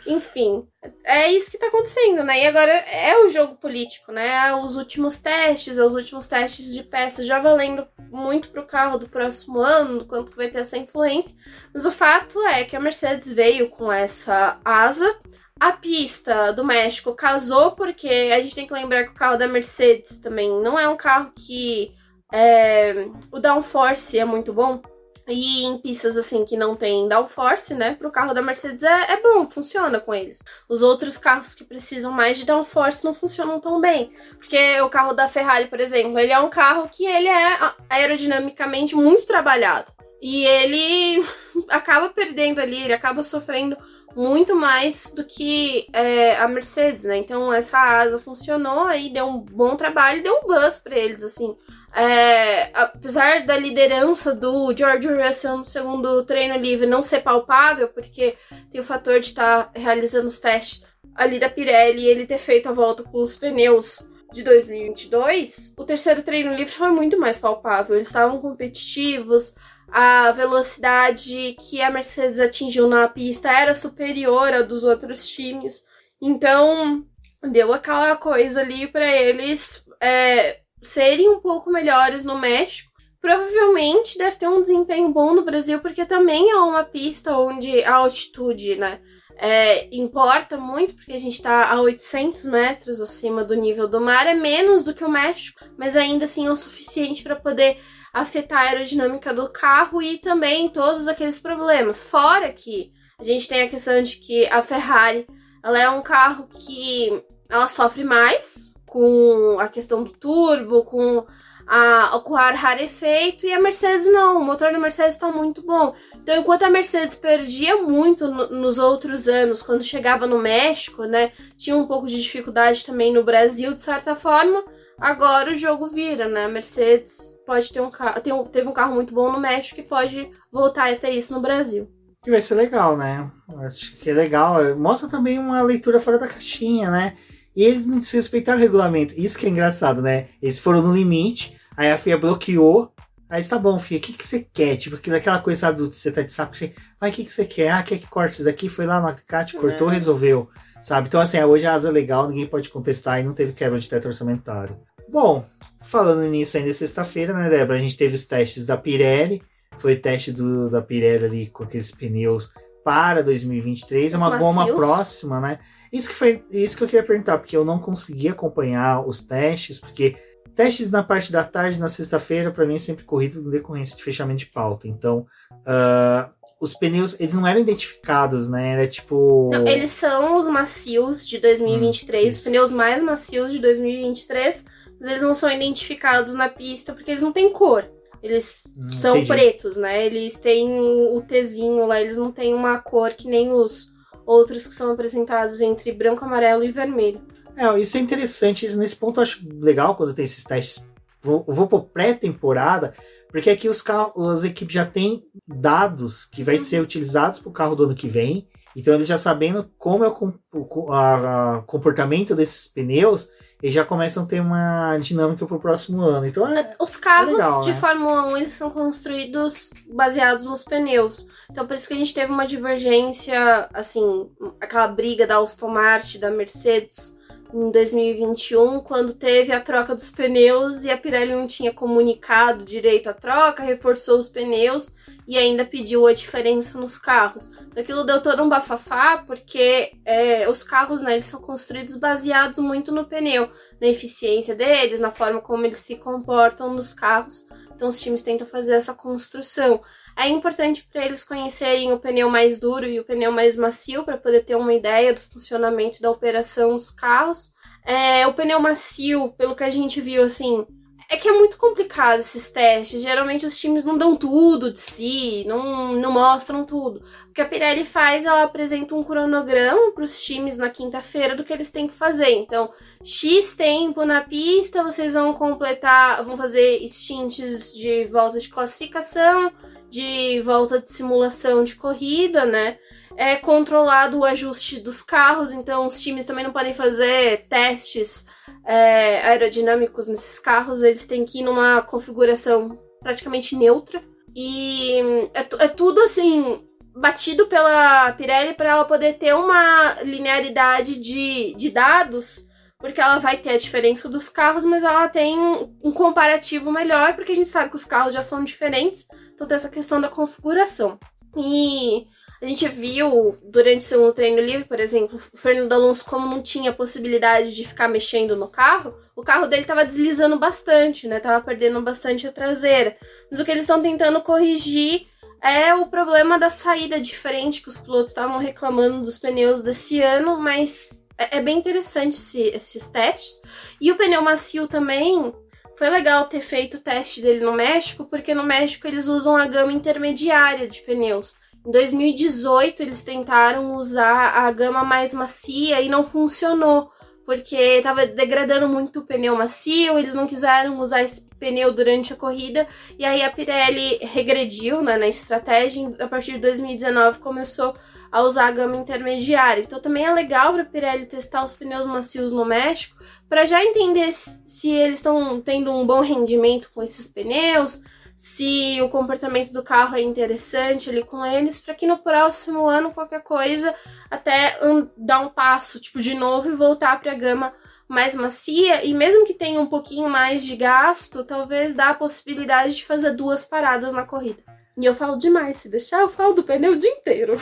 Enfim, é isso que tá acontecendo, né? E agora é o jogo político, né? É os últimos testes, é os últimos testes de peças, já valendo muito pro carro do próximo ano, do quanto que vai ter essa influência. Mas o fato é que a Mercedes veio com essa asa. A pista do México casou, porque a gente tem que lembrar que o carro da Mercedes também não é um carro que. é, o downforce é muito bom. E em pistas assim que não tem downforce, né? Pro carro da Mercedes é, é bom, funciona com eles. Os outros carros que precisam mais de downforce não funcionam tão bem. Porque o carro da Ferrari, por exemplo, ele é um carro que ele é aerodinamicamente muito trabalhado. E ele acaba perdendo ali, ele acaba sofrendo muito mais do que é, a Mercedes, né? Então essa asa funcionou aí, deu um bom trabalho, deu um buzz pra eles, assim. É, apesar da liderança do George Russell no segundo treino livre não ser palpável, porque tem o fator de estar realizando os testes ali da Pirelli e ele ter feito a volta com os pneus de 2022, o terceiro treino livre foi muito mais palpável. Eles estavam competitivos, a velocidade que a Mercedes atingiu na pista era superior à dos outros times. Então, deu aquela coisa ali para eles é, serem um pouco melhores no México. Provavelmente deve ter um desempenho bom no Brasil, porque também é uma pista onde a altitude, né, é, importa muito, porque a gente tá a 800 metros acima do nível do mar, é menos do que o México, mas ainda assim é o suficiente para poder afetar a aerodinâmica do carro e também todos aqueles problemas. Fora que a gente tem a questão de que a Ferrari, ela é um carro que ela sofre mais com a questão do turbo, com a, com o ar rarefeito, e a Mercedes não, o motor da Mercedes está muito bom. Então, enquanto a Mercedes perdia muito no- nos outros anos, quando chegava no México, né, tinha um pouco de dificuldade também no Brasil, de certa forma, agora o jogo vira, né, a Mercedes pode ter um carro, tem teve um carro muito bom no México e pode voltar a ter isso no Brasil. Que vai ser legal, né? Acho que é legal. Mostra também uma leitura fora da caixinha, né? E eles não se respeitaram o regulamento. Isso que é engraçado, né? Eles foram no limite. Aí a FIA bloqueou. Aí tá bom, FIA, o que, que você quer? Tipo, aquela coisa, sabe, do você tá de saco cheio. Mas o que, que você quer? Ah, quer que corte isso daqui? Foi lá no Alicate, cortou, É. resolveu. Sabe? Então, assim, hoje a asa é legal, ninguém pode contestar e não teve quebra de teto orçamentário. Bom, falando nisso ainda sexta-feira, né, Débora? A gente teve os testes da Pirelli. Foi teste do, da Pirelli ali com aqueles pneus para 2023. É Os uma goma macios. próxima, né? Isso que foi isso que eu queria perguntar, porque eu não consegui acompanhar os testes, porque testes na parte da tarde, na sexta-feira, para mim é sempre corrido em decorrência de fechamento de pauta. Então, ah, os pneus, eles não eram identificados, né? Era tipo. Não, eles são os macios de 2023, Hum, os pneus mais macios de 2023, mas eles não são identificados na pista porque eles não têm cor. Eles Hum, são entendi. pretos, né? Eles têm o, o Tzinho lá, eles não têm uma cor que nem os outros que são apresentados entre branco, amarelo e vermelho. É, isso é interessante. Nesse ponto eu acho legal quando tem esses testes. Vou, vou por pré-temporada, porque aqui os carros, as equipes já têm dados que vai ser utilizados para o carro do ano que vem. Então eles já sabendo como é o, o a- a comportamento desses pneus, eles já começam a ter uma dinâmica para o próximo ano. Então é, Os carros legal, de né? Fórmula 1 eles são construídos baseados nos pneus. Então por isso que a gente teve uma divergência, assim, aquela briga da Aston Martin, da Mercedes em 2021, quando teve a troca dos pneus e a Pirelli não tinha comunicado direito a troca, reforçou os pneus e ainda pediu a diferença nos carros. Aquilo deu todo um bafafá, porque é, os carros, né, eles são construídos baseados muito no pneu na eficiência deles, na forma como eles se comportam nos carros. Então os times tentam fazer essa construção. É importante para eles conhecerem o pneu mais duro e o pneu mais macio para poder ter uma ideia do funcionamento da operação dos carros. É, o pneu macio, pelo que a gente viu, assim, é que é muito complicado esses testes. Geralmente os times não dão tudo de si, não, não mostram tudo. O que a Pirelli faz, ela apresenta um cronograma para os times na quinta-feira do que eles têm que fazer. Então, X tempo na pista, vocês vão completar, vão fazer stints de volta de classificação, de volta de simulação de corrida, né? É controlado o ajuste dos carros, então os times também não podem fazer testes é, aerodinâmicos nesses carros, eles têm que ir numa configuração praticamente neutra. E é, é tudo assim, batido pela Pirelli para ela poder ter uma linearidade de, de dados, porque ela vai ter a diferença dos carros, mas ela tem um comparativo melhor, porque a gente sabe que os carros já são diferentes, então tem essa questão da configuração. E a gente viu durante o segundo treino livre, por exemplo, o Fernando Alonso, como não tinha possibilidade de ficar mexendo no carro, o carro dele tava deslizando bastante, né? Tava perdendo bastante a traseira. Mas o que eles estão tentando corrigir é o problema da saída diferente que os pilotos estavam reclamando dos pneus desse ano, mas é, é bem interessante esse- esses testes. E o pneu macio também. Foi legal ter feito o teste dele no México, porque no México eles usam a gama intermediária de pneus. Em 2018 eles tentaram usar a gama mais macia e não funcionou, porque estava degradando muito o pneu macio, eles não quiseram usar esse pneu durante a corrida, e aí a Pirelli regrediu né, na estratégia, e a partir de 2019 começou a usar a gama intermediária. Então também é legal para a Pirelli testar os pneus macios no México, para já entender se se eles estão tendo um bom rendimento com esses pneus, se o comportamento do carro é interessante ali com eles, para que no próximo ano qualquer coisa até um- dar um passo, tipo, de novo e voltar para a gama mais macia e mesmo que tenha um pouquinho mais de gasto, talvez dá a possibilidade de fazer duas paradas na corrida. E eu falo demais, se deixar eu falo do pneu o dia inteiro.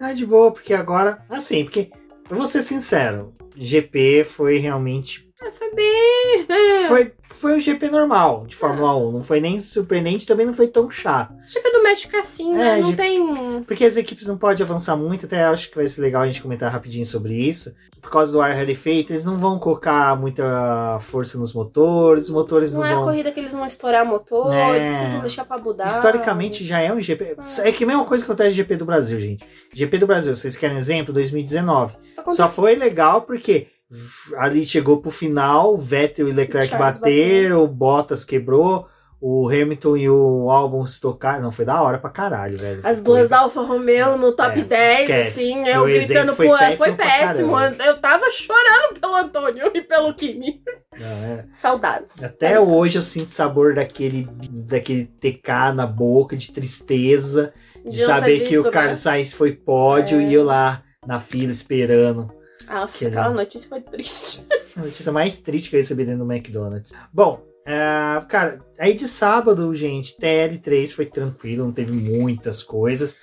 Ah, de boa, porque agora. Assim, porque. Eu vou ser sincero. GP foi realmente. Ah, foi bem. é. Foi, foi um GP normal de Fórmula 1. Não foi nem surpreendente, também não foi tão chato. O GP do México é assim, né? É, Não GP tem. Porque as equipes não podem avançar muito, até acho que vai ser legal a gente comentar rapidinho sobre isso. Por causa do ar rarefeito, eles não vão colocar muita força nos motores, os motores não, Não é a vão. corrida que eles vão estourar motor, É. eles vão deixar pra Budar. Historicamente já é um GP. É que a mesma coisa que acontece no GP do Brasil, gente. GP do Brasil, vocês querem exemplo? 2019. Só foi legal porque ali chegou pro final, Vettel e Leclerc Charles bateram, o Bottas quebrou, o Hamilton e o Albon se tocaram. Não, foi da hora pra caralho, velho. As duas da Alfa Romeo no top É, 10, esquece. assim, eu gritando foi foi, péssimo foi péssimo. Eu tava chorando pelo Antônio e pelo Kimi. É. Saudades. Até hoje eu sinto sabor daquele, daquele TK na boca, de tristeza, de, ter saber que o Carlos né? Sainz foi pódio É. e eu lá na fila esperando. Nossa, Que aquela notícia foi triste. A notícia mais triste que eu recebi dentro do McDonald's. Bom, é, cara, aí de sábado, gente, TL3 foi tranquilo, não teve muitas coisas.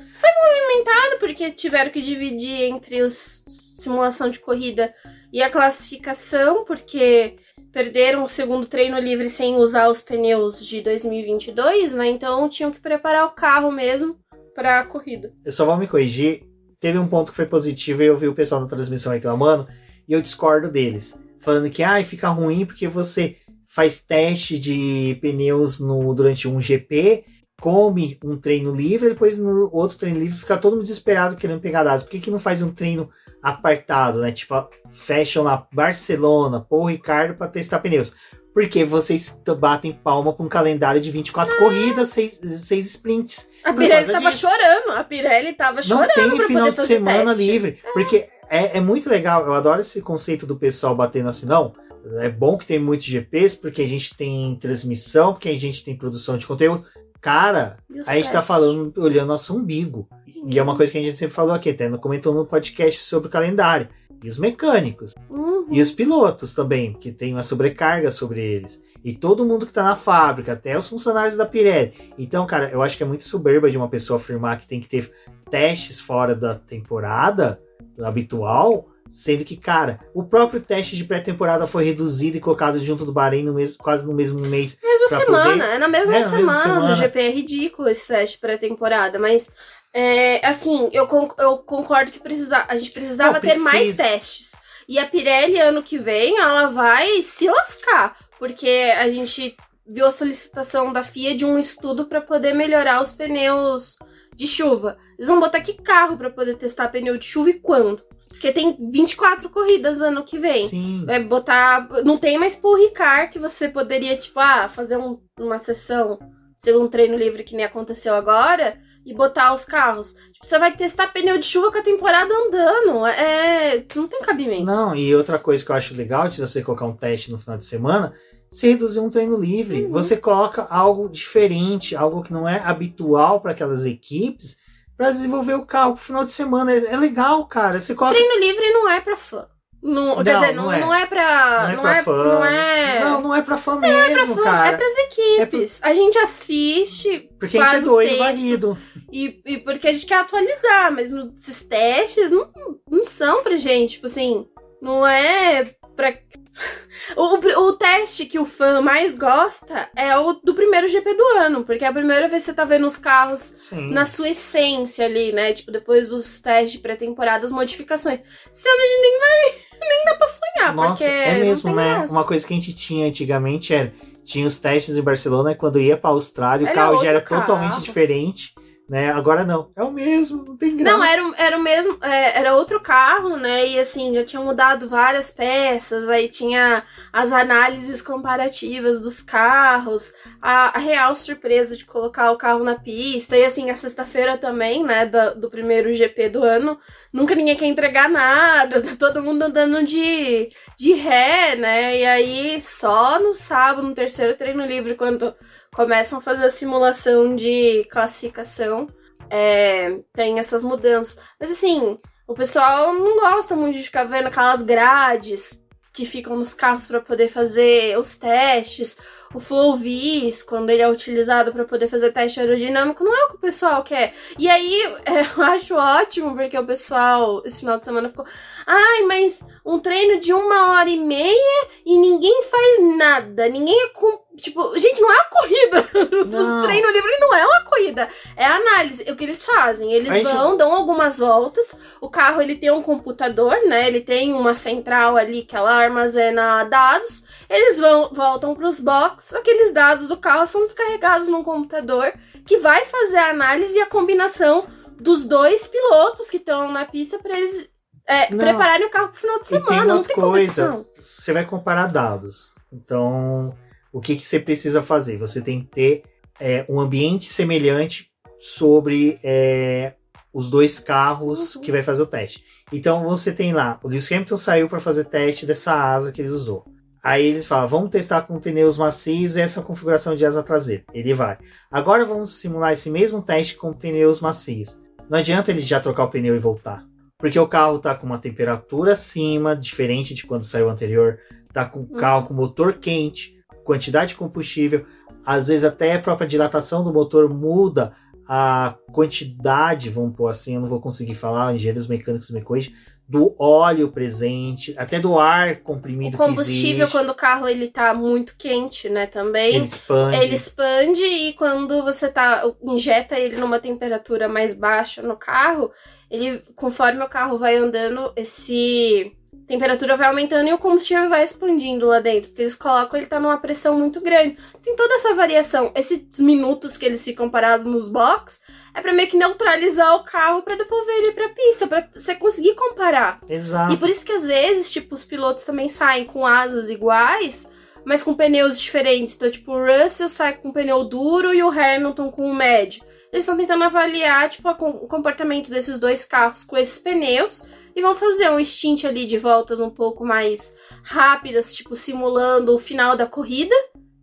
Porque tiveram que dividir entre os simulação de corrida e a classificação, porque perderam o segundo treino livre sem usar os pneus de 2022, né? Então tinham que preparar o carro mesmo para a corrida. Eu só vou me corrigir. Teve um ponto que foi positivo e eu vi o pessoal na transmissão reclamando, e eu discordo deles. Falando que ah, fica ruim porque você faz teste de pneus no, durante um GP, come um treino livre, e depois no outro treino livre fica todo mundo desesperado querendo pegar dados. Por que, que não faz um treino apartado, né? Tipo, fecham lá Barcelona, Paul Ricardo para testar pneus. Porque vocês batem palma com um calendário de 24 corridas, 6, seis sprints. A Pirelli tava disso. chorando, a Pirelli tava Não chorando tem pra final de semana teste. livre. Porque é, é muito legal. Eu adoro esse conceito do pessoal batendo assim, não. É bom que tem muitos GPs, porque a gente tem transmissão, porque a gente tem produção de conteúdo. Cara, a gente tá falando, olhando nosso umbigo. E é uma coisa que a gente sempre falou aqui, até comentou no podcast sobre o calendário. E os mecânicos. Uhum. E os pilotos também, que tem uma sobrecarga sobre eles. E todo mundo que tá na fábrica, até os funcionários da Pirelli. Então, cara, eu acho que é muito soberba de uma pessoa afirmar que tem que ter testes fora da temporada habitual, sendo que, cara, o próprio teste de pré-temporada foi reduzido e colocado junto do Bahrein no mesmo, quase no mesmo mês. Mesma semana, poder- é na mesma É, na mesma semana semana. do GP. É ridículo esse teste pré-temporada, mas é, assim, eu, con- eu concordo que precisa, a gente precisava Não, ter mais testes. E a Pirelli, ano que vem, ela vai se lascar, porque a gente viu a solicitação da FIA de um estudo para poder melhorar os pneus de chuva. Eles vão botar que carro para poder testar pneu de chuva e quando? Porque tem 24 corridas ano que vem. Sim. Vai botar. Não tem mais Paul Ricard que você poderia, tipo, ah, fazer um- uma sessão, segundo treino livre que nem aconteceu agora, e botar os carros. Tipo, você vai testar pneu de chuva com a temporada andando. É. Não tem cabimento. Não, e outra coisa que eu acho legal de você colocar um teste no final de semana, se reduzir um treino livre. Uhum. Você coloca algo diferente, algo que não é habitual para aquelas equipes, para desenvolver o carro pro final de semana. É, é legal, cara. Você coloca. Treino livre não é pra fã. Não, quer Não, dizer, não não, é. não é pra. Não é pra fã. Não é. Não, não é pra fã mesmo, Fã, cara. é pras equipes. A gente assiste Porque a gente faz é os doido, varido. E, e porque a gente quer atualizar, mas no- esses testes não, não são pra gente, tipo assim, não é pra. O, o, o teste que o fã mais gosta é o do primeiro GP do ano, porque é a primeira vez que você tá vendo os carros Sim. na sua essência ali, né? Tipo, depois dos testes de pré-temporada, as modificações. Esse ano a gente nem vai. nem dá pra sonhar, Nossa, porque. é mesmo, né? graça. Uma coisa que a gente tinha antigamente era. Tinha os testes em Barcelona, quando ia pra Austrália, o carro já era carro. totalmente diferente. Né? Agora não. É o mesmo, não tem graça. Não, era, era o mesmo, é, era outro carro, né? E assim, já tinham mudado várias peças, aí tinha as análises comparativas dos carros, a, a real surpresa de colocar o carro na pista, e assim, a sexta-feira também, né, do, do primeiro GP do ano, nunca ninguém quer entregar nada, tá todo mundo andando de, de ré, né? E aí, só no sábado, no terceiro treino livre, quando começam a fazer a simulação de classificação, é, tem essas mudanças. Mas assim, o pessoal não gosta muito de ficar vendo aquelas grades que ficam nos carros para poder fazer os testes. O Flow Vis, quando ele é utilizado para poder fazer teste aerodinâmico, não é o que o pessoal quer. E aí, eu acho ótimo, porque o pessoal, esse final de semana, ficou. Ai, mas um treino de uma hora e meia e ninguém faz nada. Ninguém é. Com... Tipo, gente, não é uma corrida. Não. Os treino livre não é uma corrida. É análise. O que eles fazem? Eles gente- vão, dão algumas voltas. O carro ele tem um computador, né? Ele tem uma central ali que ela armazena dados. Eles vão, voltam para os boxes. Aqueles dados do carro são descarregados num computador que vai fazer a análise e a combinação dos dois pilotos que estão na pista para eles é, Não. prepararem o carro pro final de E tem semana. Não tem coisa. Você vai comparar dados. Então, o que, que você precisa fazer? Você tem que ter é, um ambiente semelhante sobre é, os dois carros Uhum. que vai fazer o teste. Então, você tem lá, o Lewis Hamilton saiu para fazer teste dessa asa que ele usou. Aí eles falam, vamos testar com pneus macios e essa configuração de asa traseira. Ele vai. Agora vamos simular esse mesmo teste com pneus macios. Não adianta ele já trocar o pneu e voltar. Porque o carro está com uma temperatura acima, diferente de quando saiu o anterior. Tá com o carro com motor quente, quantidade de combustível. Às vezes até a própria dilatação do motor muda a quantidade, vamos pôr assim, eu não vou conseguir falar, engenheiros mecânicos me corrigem, do óleo presente, até do ar comprimido O combustível, quando o carro ele tá muito quente, né, também. ele expande. Ele expande e quando você tá injeta ele numa temperatura mais baixa no carro, ele conforme o carro vai andando, esse temperatura vai aumentando e o combustível vai expandindo lá dentro, porque eles colocam ele tá numa pressão muito grande. Tem toda essa variação. Esses minutos que eles ficam parados nos box é pra meio que neutralizar o carro pra devolver ele pra pista, pra você conseguir comparar. Exato. E por isso que às vezes, tipo, os pilotos também saem com asas iguais, mas com pneus diferentes. Então, tipo, o Russell sai com um pneu duro e o Hamilton com um médio. Eles estão tentando avaliar, tipo, o comportamento desses dois carros com esses pneus e vão fazer um stint ali de voltas um pouco mais rápidas, tipo, simulando o final da corrida,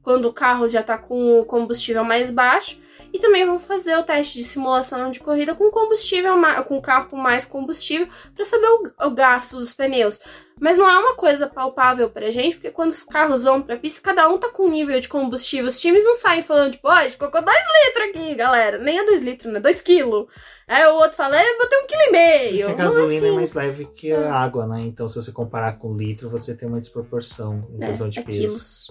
quando o carro já tá com o combustível mais baixo. E também vão fazer o teste de simulação de corrida com combustível, com carro com mais combustível, para saber o, o gasto dos pneus. Mas não é uma coisa palpável pra gente, porque quando os carros vão pra pista, cada um tá com um nível de combustível. Os times não saem falando, tipo, ó, a gente colocou 2 litros aqui, galera. Nem é 2 litros, né? 2 quilos. Aí o outro fala, é, botei um quilo e meio. Porque a Não é gasolina é assim. mais leve que a água, né? Então, se você comparar com litro, você tem uma desproporção em É, questão de é peso. quilos.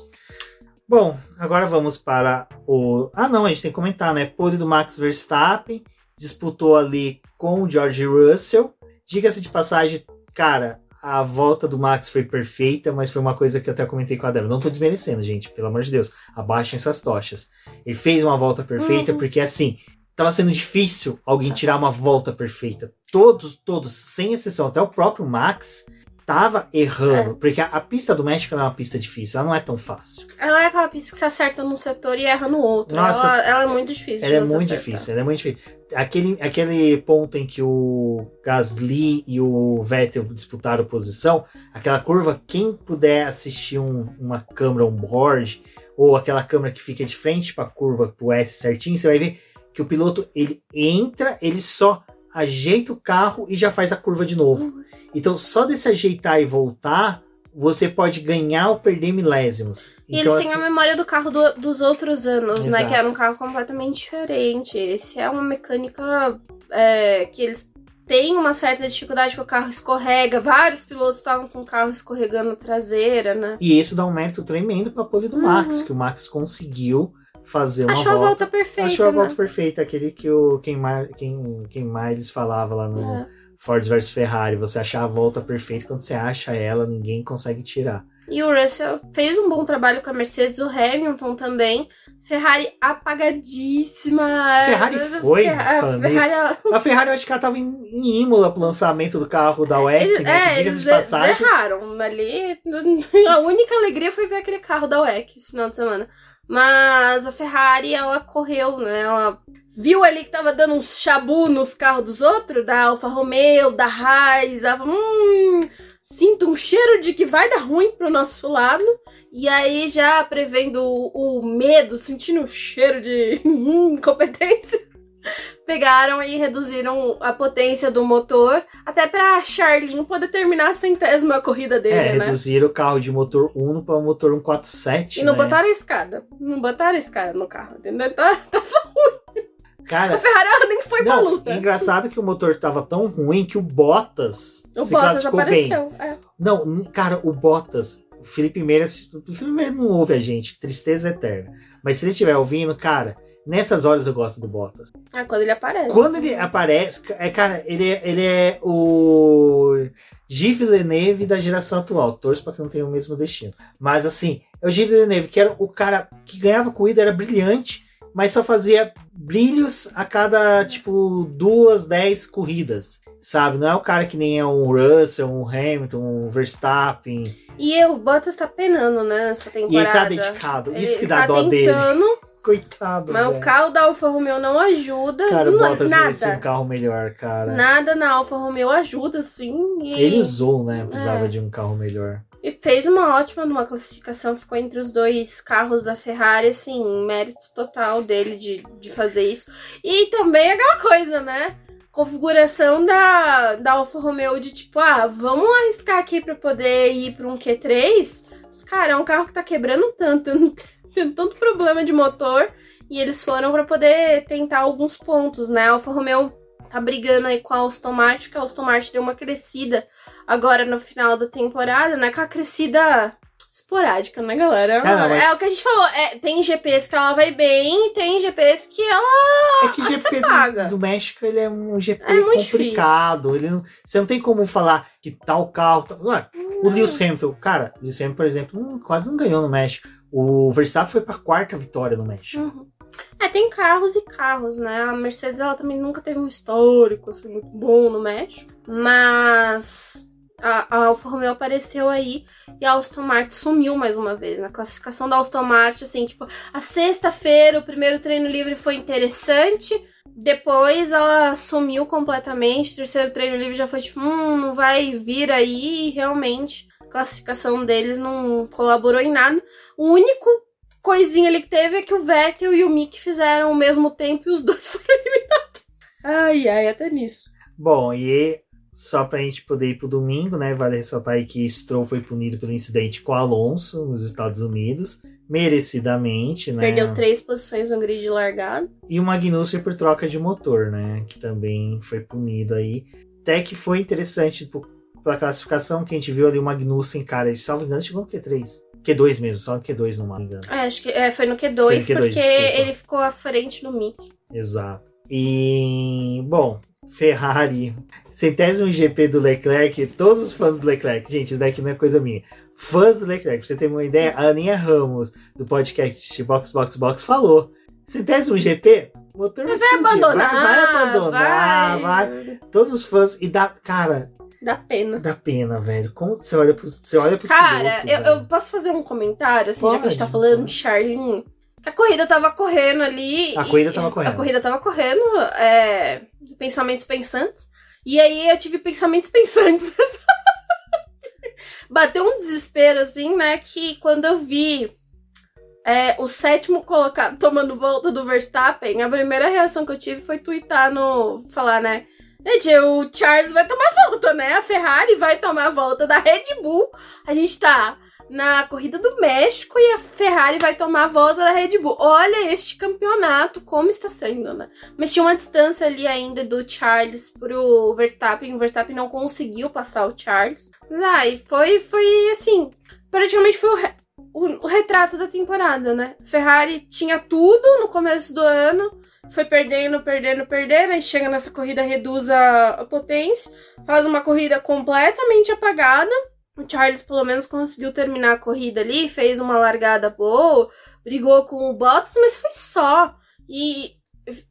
Bom, agora vamos para o. Ah, não, a gente tem que comentar, né? Pole do Max Verstappen disputou ali com o George Russell. Diga-se de passagem, cara, a volta do Max foi perfeita, mas foi uma coisa que eu até comentei com a Débora. Não tô desmerecendo, gente, pelo amor de Deus. Abaixem essas tochas. Ele fez uma volta perfeita Uhum. porque, assim, tava sendo difícil alguém tirar uma volta perfeita. Todos, todos, sem exceção, até o próprio Max tava errando. Porque a, a pista do México não é uma pista difícil, ela não é tão fácil. Ela é aquela pista que você acerta num setor e erra no outro. Nossa, ela, ela é muito difícil. Ela é muito acertar. difícil, ela é muito difícil. Aquele, aquele ponto em que o Gasly e o Vettel disputaram posição, aquela curva, quem puder assistir um- uma câmera on-board, ou aquela câmera que fica de frente para a curva, pro S certinho, você vai ver que o piloto, ele entra, ele só ajeita o carro e já faz a curva de novo. Então, só desse ajeitar e voltar, você pode ganhar ou perder milésimos. E então, eles têm a memória do carro do- dos outros anos, né? Exato. Que era um carro completamente diferente. Esse é uma mecânica é, que eles têm uma certa dificuldade que o carro escorrega. Vários pilotos estavam com o carro escorregando traseira, né? E isso dá um mérito tremendo para a pole do Uhum. Max, que o Max conseguiu fazer uma Achou a volta. volta perfeita. Achou a né? volta perfeita, aquele que o quem mais, quem, quem mais falava lá no É. Ford versus Ferrari. Você achar a volta perfeita, quando você acha ela, ninguém consegue tirar. E o Russell fez um bom trabalho com a Mercedes, o Hamilton também. Ferrari apagadíssima. Ferrari foi, a Ferrari, A Ferrari, eu acho que ela tava em, em Imola pro lançamento do carro da WEC, Eles, né? é, eles de passagem. erraram ali. A única alegria foi ver aquele carro da WEC esse final de semana. Mas a Ferrari, ela correu, né? Ela viu ali que tava dando uns chabu nos carros dos outros, da Alfa Romeo, da Haas. Ela falou, hum, sinto um cheiro de que vai dar ruim pro nosso lado. E aí, já prevendo o, o medo, sentindo o cheiro de hum, incompetência, pegaram e reduziram a potência do motor, até pra Charlin poder terminar a centésima corrida dele, É, né? reduziram o carro de motor Uno para motor 147, E não né? botaram a escada. Não botaram a escada no carro, entendeu? Tá, tá... Cara, A Ferrari nem foi pra Não, luta. é engraçado que o motor tava tão ruim que o Bottas O se Bottas classificou bem. apareceu. É. Não, cara, o Bottas, o Felipe Meira, o Felipe Meira não ouve a gente, que tristeza eterna. Mas se ele estiver ouvindo, cara, nessas horas eu gosto do Bottas. É quando ele aparece. Quando ele aparece, é, cara, ele é, ele é o Gilles Villeneuve da geração atual. Torço pra que não tenha o mesmo destino. Mas assim, é o Gilles Villeneuve, que era o cara que ganhava corrida, era brilhante, mas só fazia brilhos a cada, tipo, duas, dez corridas. Sabe? Não é o cara que nem é um Russell, um Hamilton, um Verstappen. E o Bottas tá penando, né, nessa E ele temporada. tá dedicado. Ele Isso que dá tá dó dele. Coitado. mas o carro da Alfa Romeo não ajuda. Cara, não, Bottas merecia um nada. carro melhor, cara. Nada na Alfa Romeo ajuda, sim. E, Ele usou, né? Precisava É. de um carro melhor. e fez uma ótima numa classificação, ficou entre os dois carros da Ferrari, assim, mérito total dele de, de fazer isso. E também aquela coisa, né? Configuração da, da Alfa Romeo de tipo, ah, vamos arriscar aqui para poder ir para um Q3. Mas, cara, é um carro que tá quebrando tanto, tendo tanto problema de motor. E eles foram para poder tentar alguns pontos, né? A Alfa Romeo tá brigando aí com a Aston Martin, que a Aston Martin deu uma crescida agora no final da temporada, né? Com a crescida esporádica, né, galera? É, não, mas- É o que a gente falou. É, tem GPs que ela vai bem e tem GPs que ela. É que o GP do, do México ele é um GP É complicado. Ele não, você não tem como falar que tal carro. Tal, o Lewis Hamilton, cara, o Lewis Hamilton, por exemplo, quase não ganhou no México. O Verstappen foi pra quarta vitória no México. Uhum. É, tem carros e carros, né? A Mercedes ela também nunca teve um histórico assim, muito bom no México. Mas a, a Alfa Romeo apareceu aí e a Aston Martin sumiu mais uma vez. Na classificação da Aston Martin, assim, tipo, a sexta-feira, o primeiro treino livre foi interessante. Depois ela sumiu completamente. O terceiro treino livre já foi tipo, hum, não vai vir aí. E realmente a classificação deles não colaborou em nada. O único coisinha ali que teve é que o Vettel e o Mick fizeram ao mesmo tempo e os dois foram eliminados. Ai, ai, até nisso. Bom, e só pra gente poder ir pro domingo, né? Vale ressaltar aí que Stroll foi punido pelo incidente com Alonso nos Estados Unidos. Merecidamente, né? Perdeu três posições no grid de largada. E o Magnussen por troca de motor, né? Que também foi punido aí. Até que foi interessante pro- pela classificação que a gente viu ali o Magnussen, cara, de salvo engano, chegou no Q3. Q2 mesmo, só no Q2 não me engano. É, acho que é, foi no Q2, Foi no Q2, porque desculpa. ele ficou à frente do Mick. Exato. E, bom, Ferrari, centésimo GP do Leclerc, todos os fãs do Leclerc, gente, isso daqui não é coisa minha. Fãs do Leclerc, pra você ter uma ideia, a Aninha Ramos, do podcast Box Box Box, falou: centésimo GP, motor vai, Vai abandonar. vai, vai abandonar, vai. vai. Todos os fãs, e dá, cara, Dá pena. dá pena, velho. Como você olha pros, você olha pros Cara, pilotos, eu, eu posso fazer um comentário, assim, já que a gente tá Pode, falando pode. de Charlene? Que a corrida tava correndo ali. A corrida tava correndo. A corrida tava correndo, é, pensamentos pensantes. E aí eu tive pensamentos pensantes. Bateu um desespero, assim, né? Que quando eu vi é, o sétimo colocado tomando volta do Verstappen, a primeira reação que eu tive foi twittar no. falar, né? Gente, o Charles vai tomar volta, né? A Ferrari vai tomar volta da Red Bull. A gente tá na corrida do México e a Ferrari vai tomar a volta da Red Bull. Olha este campeonato, como está sendo, né? Mas tinha uma distância ali ainda do Charles pro Verstappen. O Verstappen não conseguiu passar o Charles. Mas ai, foi, foi assim. Praticamente foi o, re- o- o retrato da temporada, né? Ferrari tinha tudo no começo do ano. Foi perdendo, perdendo, perdendo. Aí chega nessa corrida, reduz a, potência. Faz uma corrida completamente apagada. O Charles pelo menos conseguiu terminar a corrida ali, fez uma largada boa, brigou com o Bottas, mas foi só. E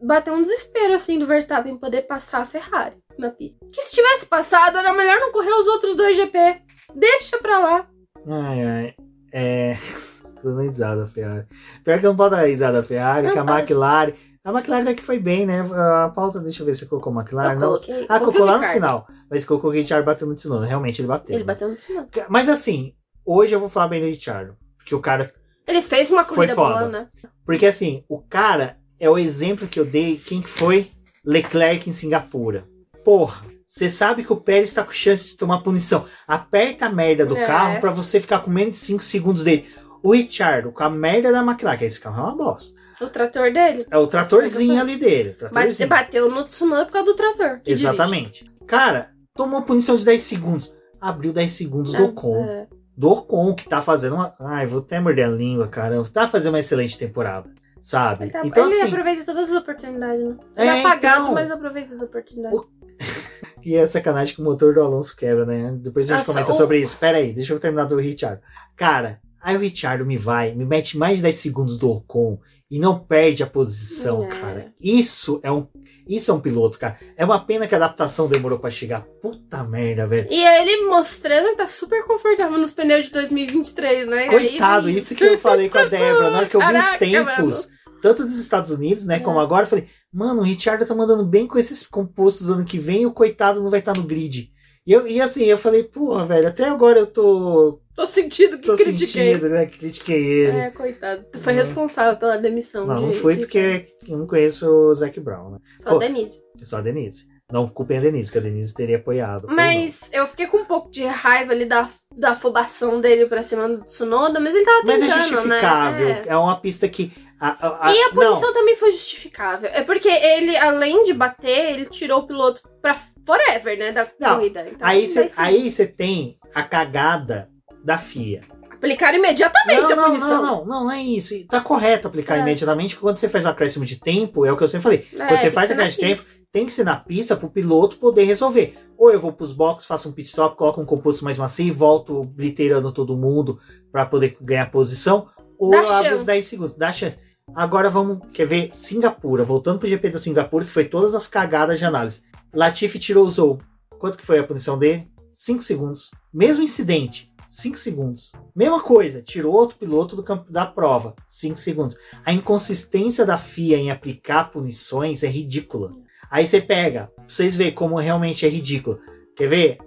bateu um desespero assim do Verstappen poder passar a Ferrari na pista. Que se tivesse passado, era melhor não correr os outros dois GP. Deixa pra lá. Ai, ai. É. Tô dando risada, Ferrari. Pior que eu não posso dar risada da Ferrari, que a McLaren. A McLaren daqui foi bem, né? A pauta, deixa eu ver se colocou a McLaren. Eu coloquei. Ah, colocou lá no final. Mas colocou o Richard bateu no Tsunoda. Realmente ele bateu. Ele né? bateu no Tsunoda. Mas assim, hoje eu vou falar bem do Richard. Porque o cara. Ele fez uma corrida boa, né? Porque assim, o cara é o exemplo que eu dei. Quem que foi? Leclerc em Singapura. Porra. Você sabe que o Pérez tá com chance de tomar punição. Aperta a merda do É. carro pra você ficar com menos de 5 segundos dele. O Richard, com a merda da McLaren, que esse carro é uma bosta. O trator dele. É o tratorzinho ali dele. Tratorzinho. bateu no Tsunoda por causa do trator. que dirige. Exatamente. Cara, tomou punição de 10 segundos. Abriu 10 segundos do Ocon. É. Do Ocon, que tá fazendo uma. Ai, vou até morder a língua, caramba. Tá fazendo uma excelente temporada. Sabe? Ele, tá- então, ele assim. aproveita todas as oportunidades, né? É, Ele é apagado, então. mas aproveita as oportunidades. O- E é sacanagem que o motor do Alonso quebra, né? Depois a gente Nossa, comenta o- sobre isso. Pera aí, deixa eu terminar do Richard. Cara, aí o Richard me vai, me mete mais de 10 segundos do Ocon e não perde a posição, É. cara. Isso é um. Isso é um piloto, cara. É uma pena que a adaptação demorou pra chegar. Puta merda, velho. E ele mostrando que tá super confortável nos pneus de 2023, né? Coitado, aí, isso que eu falei com a Débora. Na hora que eu vi os tempos, tanto dos Estados Unidos, né, como agora, falei, mano, o Richard tá mandando bem com esses compostos ano que vem o coitado não vai estar no grid. E, eu, e assim, eu falei, porra, velho, até agora eu tô. Tô sentindo que tô critiquei. sentindo, né? Que critiquei ele. É, coitado. Tu foi responsável pela demissão não, de. não foi de- porque eu não conheço o Zac Brown, né? Só Pô, Denise. É só a Denise. Não culpem a Denise, que a Denise teria apoiado. Mas eu fiquei com um pouco de raiva ali da, da afobação dele pra cima do Tsunoda, mas ele tava não. Mas tentando, é justificável. né? É. uma pista que. A, a- a- E a não, punição também foi justificável. É porque ele, além de bater, ele tirou o piloto pra forever, né? Da Não, corrida. Então, Aí você tem a cagada da FIA. aplicaram imediatamente Não, a não, punição. não, não, não, não é isso. Tá correto aplicar É. imediatamente. Quando você faz um acréscimo de tempo, é o que eu sempre falei. É, Quando você faz acréscimo de tempo, tem que ser na pista pro piloto poder resolver. Ou eu vou pros boxes, faço um pit stop, coloco um composto mais macio e volto bliteirando todo mundo pra poder ganhar posição. Ou Dá eu abro os chance. 10 segundos. Dá chance. Agora vamos, quer ver? Singapura. Voltando pro GP da Singapura, que foi todas as cagadas de análise. Latifi tirou o Zou. Quanto que foi a punição dele? 5 segundos. Mesmo incidente. 5 segundos. Mesma coisa, tirou outro piloto do campo da prova. 5 segundos. A inconsistência da FIA em aplicar punições é ridícula. Aí você pega, pra vocês verem como realmente é ridículo. Quer ver?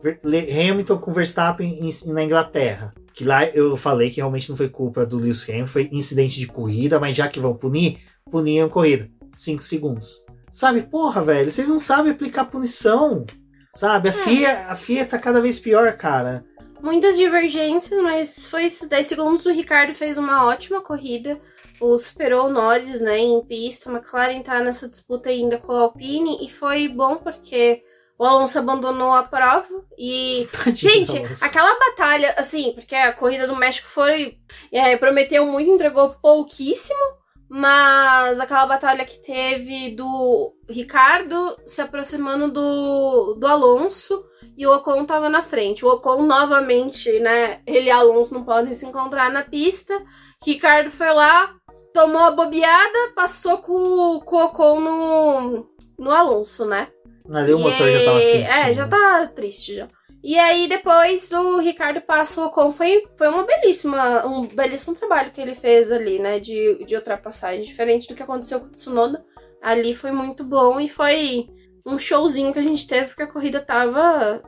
Hamilton com Verstappen na Inglaterra. Que lá eu falei que realmente não foi culpa do Lewis Hamilton, foi incidente de corrida, mas já que vão punir, puniam corrida. 5 segundos. Sabe, porra, velho, vocês não sabem aplicar punição. Sabe, a FIA, a FIA tá cada vez pior, cara. Muitas divergências, mas foi esses 10 segundos. O Ricardo fez uma ótima corrida. O superou o Norris, né, em pista. A McLaren tá nessa disputa ainda com a Alpine. E foi bom porque o Alonso abandonou a prova. E Gente, aquela batalha, assim, porque a corrida do México foi. é, prometeu muito, entregou pouquíssimo. Mas aquela batalha que teve do Ricardo se aproximando do, do Alonso e o Ocon tava na frente. O Ocon novamente, né? Ele e Alonso não podem se encontrar na pista. Ricardo foi lá, tomou a bobeada, passou com, com o Ocon no, no Alonso, né? Ali o E motor já tava aí- sentindo. É, já tá triste já. E aí depois o Ricardo passa o Ocon. Foi, foi uma belíssima, um belíssimo trabalho que ele fez ali, né? De, de ultrapassagem. Diferente do que aconteceu com o Tsunoda. Ali foi muito bom e foi um showzinho que a gente teve, porque a corrida tava.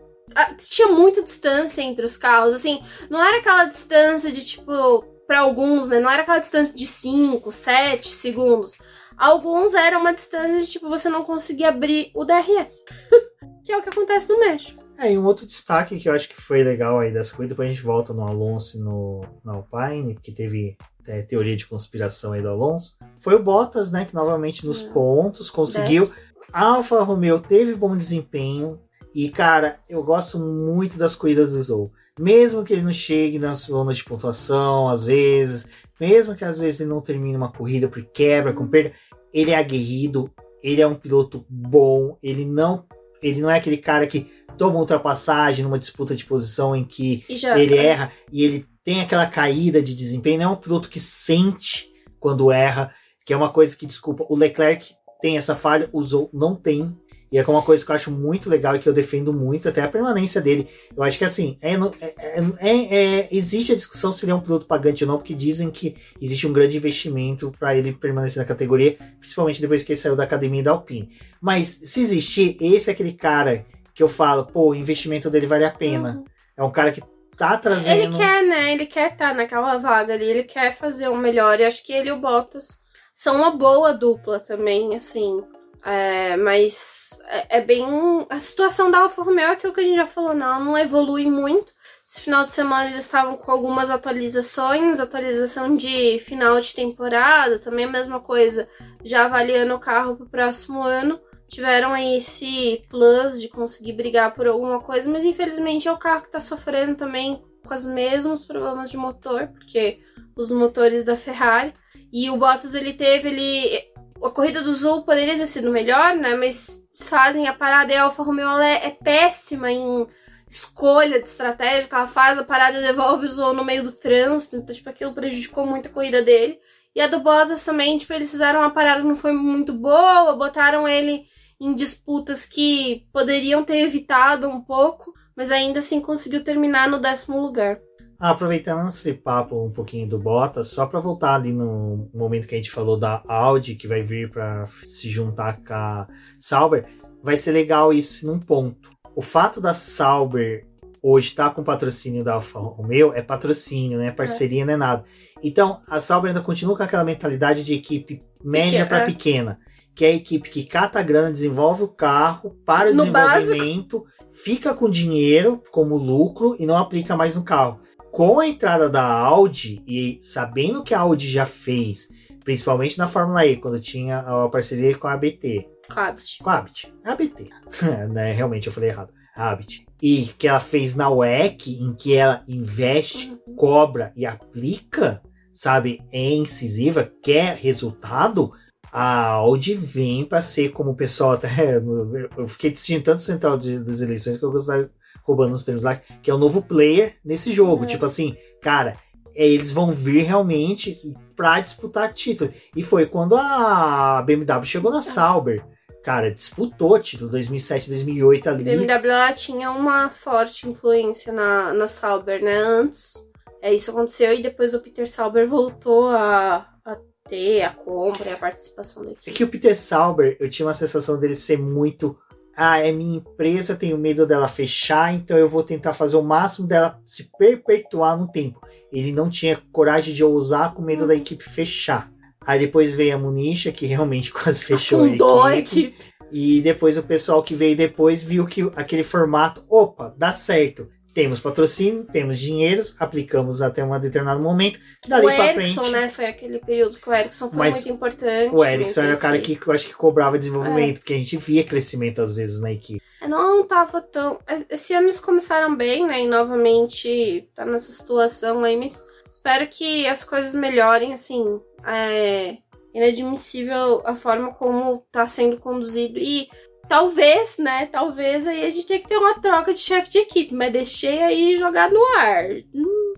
Tinha muita distância entre os carros. Assim, não era aquela distância de tipo. Pra alguns, né? Não era aquela distância de 5, 7 segundos. Alguns era uma distância de tipo, você não conseguia abrir o DRS. que é o que acontece no México. É, e um outro destaque que eu acho que foi legal aí das coisas, depois a gente volta no Alonso e no, no Alpine, que teve é, teoria de conspiração aí do Alonso, foi o Bottas, né, que novamente nos É. pontos conseguiu. A Alfa Romeo teve bom desempenho e, cara, eu gosto muito das corridas do Zou. Mesmo que ele não chegue na zona de pontuação, às vezes, mesmo que às vezes ele não termine uma corrida por quebra, com perda, ele é aguerrido, ele é um piloto bom, ele não, ele não é aquele cara que toma ultrapassagem numa disputa de posição em que já. ele erra e ele tem aquela caída de desempenho. Não é um piloto que sente quando erra, que é uma coisa que, desculpa, o Leclerc tem essa falha, o Zou não tem. E é uma coisa que eu acho muito legal e que eu defendo muito, até a permanência dele. Eu acho que assim, é, no- é- é- é- existe a discussão se ele é um piloto pagante ou não, porque dizem que existe um grande investimento para ele permanecer na categoria, principalmente depois que ele saiu da academia da Alpine. Mas se existir, esse é aquele cara que eu falo, pô, o investimento dele vale a pena. É um cara que tá trazendo. Ele quer, né? Ele quer estar naquela vaga ali, ele quer fazer o melhor. E acho que ele e o Bottas são uma boa dupla também, assim. É, mas é, é bem. A situação da Alfa Romeo é aquilo que a gente já falou, não, ela não evolui muito. Esse final de semana eles estavam com algumas atualizações, atualização de final de temporada, também a mesma coisa, já avaliando o carro pro próximo ano. Tiveram aí esse plus de conseguir brigar por alguma coisa, mas infelizmente é o carro que tá sofrendo também com os mesmos problemas de motor, porque os motores da Ferrari. E o Bottas ele teve, ele. A corrida do Zul poderia ter sido melhor, né? Mas fazem a parada e a Alfa Romeo ela é, é péssima em escolha de estratégia. Ela faz a parada e devolve o Zul no meio do trânsito. Então, tipo, aquilo prejudicou muito a corrida dele. E a do Bottas também, tipo, eles fizeram uma parada que não foi muito boa, botaram ele em disputas que poderiam ter evitado um pouco, mas ainda assim conseguiu terminar no décimo lugar. Ah, aproveitando esse papo um pouquinho do Bottas, só para voltar ali no momento que a gente falou da Audi, que vai vir para se juntar com a Sauber, vai ser legal isso num ponto. o fato da Sauber hoje estar tá com patrocínio da Alfa Romeo é patrocínio, né? Parceria não é nada. Então, a Sauber ainda continua com aquela mentalidade de equipe média para pequena, que é a equipe que cata a grana, desenvolve o carro para o No desenvolvimento, fica com dinheiro como lucro e não aplica mais no carro. Com a entrada da Audi e sabendo que a Audi já fez, principalmente na Fórmula E, quando tinha a parceria com a ABT, Cabot. com a ABT, ABT, né? Realmente eu falei errado, ABT. E que ela fez na WEC, em que ela investe, cobra e aplica, sabe, é incisiva, quer resultado, a Audi vem para ser como o pessoal até. Eu fiquei assistindo tanto central de, das eleições que eu gostava roubando os termos lá, que é o novo player nesse jogo. É. Tipo assim, cara, é, eles vão vir realmente pra disputar título. E foi quando a BMW chegou na Sauber. Cara, disputou título 2007, 2008 ali. BMW ela tinha uma forte influência na, na Sauber, né? Antes, é, isso aconteceu e depois o Peter Sauber voltou a, a ter a compra e a participação da É equipe. que o Peter Sauber, eu tinha uma sensação dele ser muito. Ah, é minha empresa, tenho medo dela fechar, então eu vou tentar fazer o máximo dela se perpetuar no tempo. Ele não tinha coragem de ousar com medo da equipe fechar. Aí depois veio a Municha, que realmente quase fechou Fundou a a equipe. equipe. E depois o pessoal que veio depois viu que aquele formato, opa, dá certo. Temos patrocínio, temos dinheiros, aplicamos até um determinado momento. Dali o pra Ericsson, frente. né? Foi aquele período que o Ericsson foi muito importante. O Ericsson era o cara que eu acho que cobrava desenvolvimento, porque a gente via crescimento às vezes na equipe. É, Não tava tão. Esse ano eles começaram bem, né? E novamente tá nessa situação aí, mas espero que as coisas melhorem, assim. É inadmissível a forma como tá sendo conduzido. E talvez, né? Talvez aí a gente tenha que ter uma troca de chefe de equipe, mas deixei aí jogar no ar. Hum.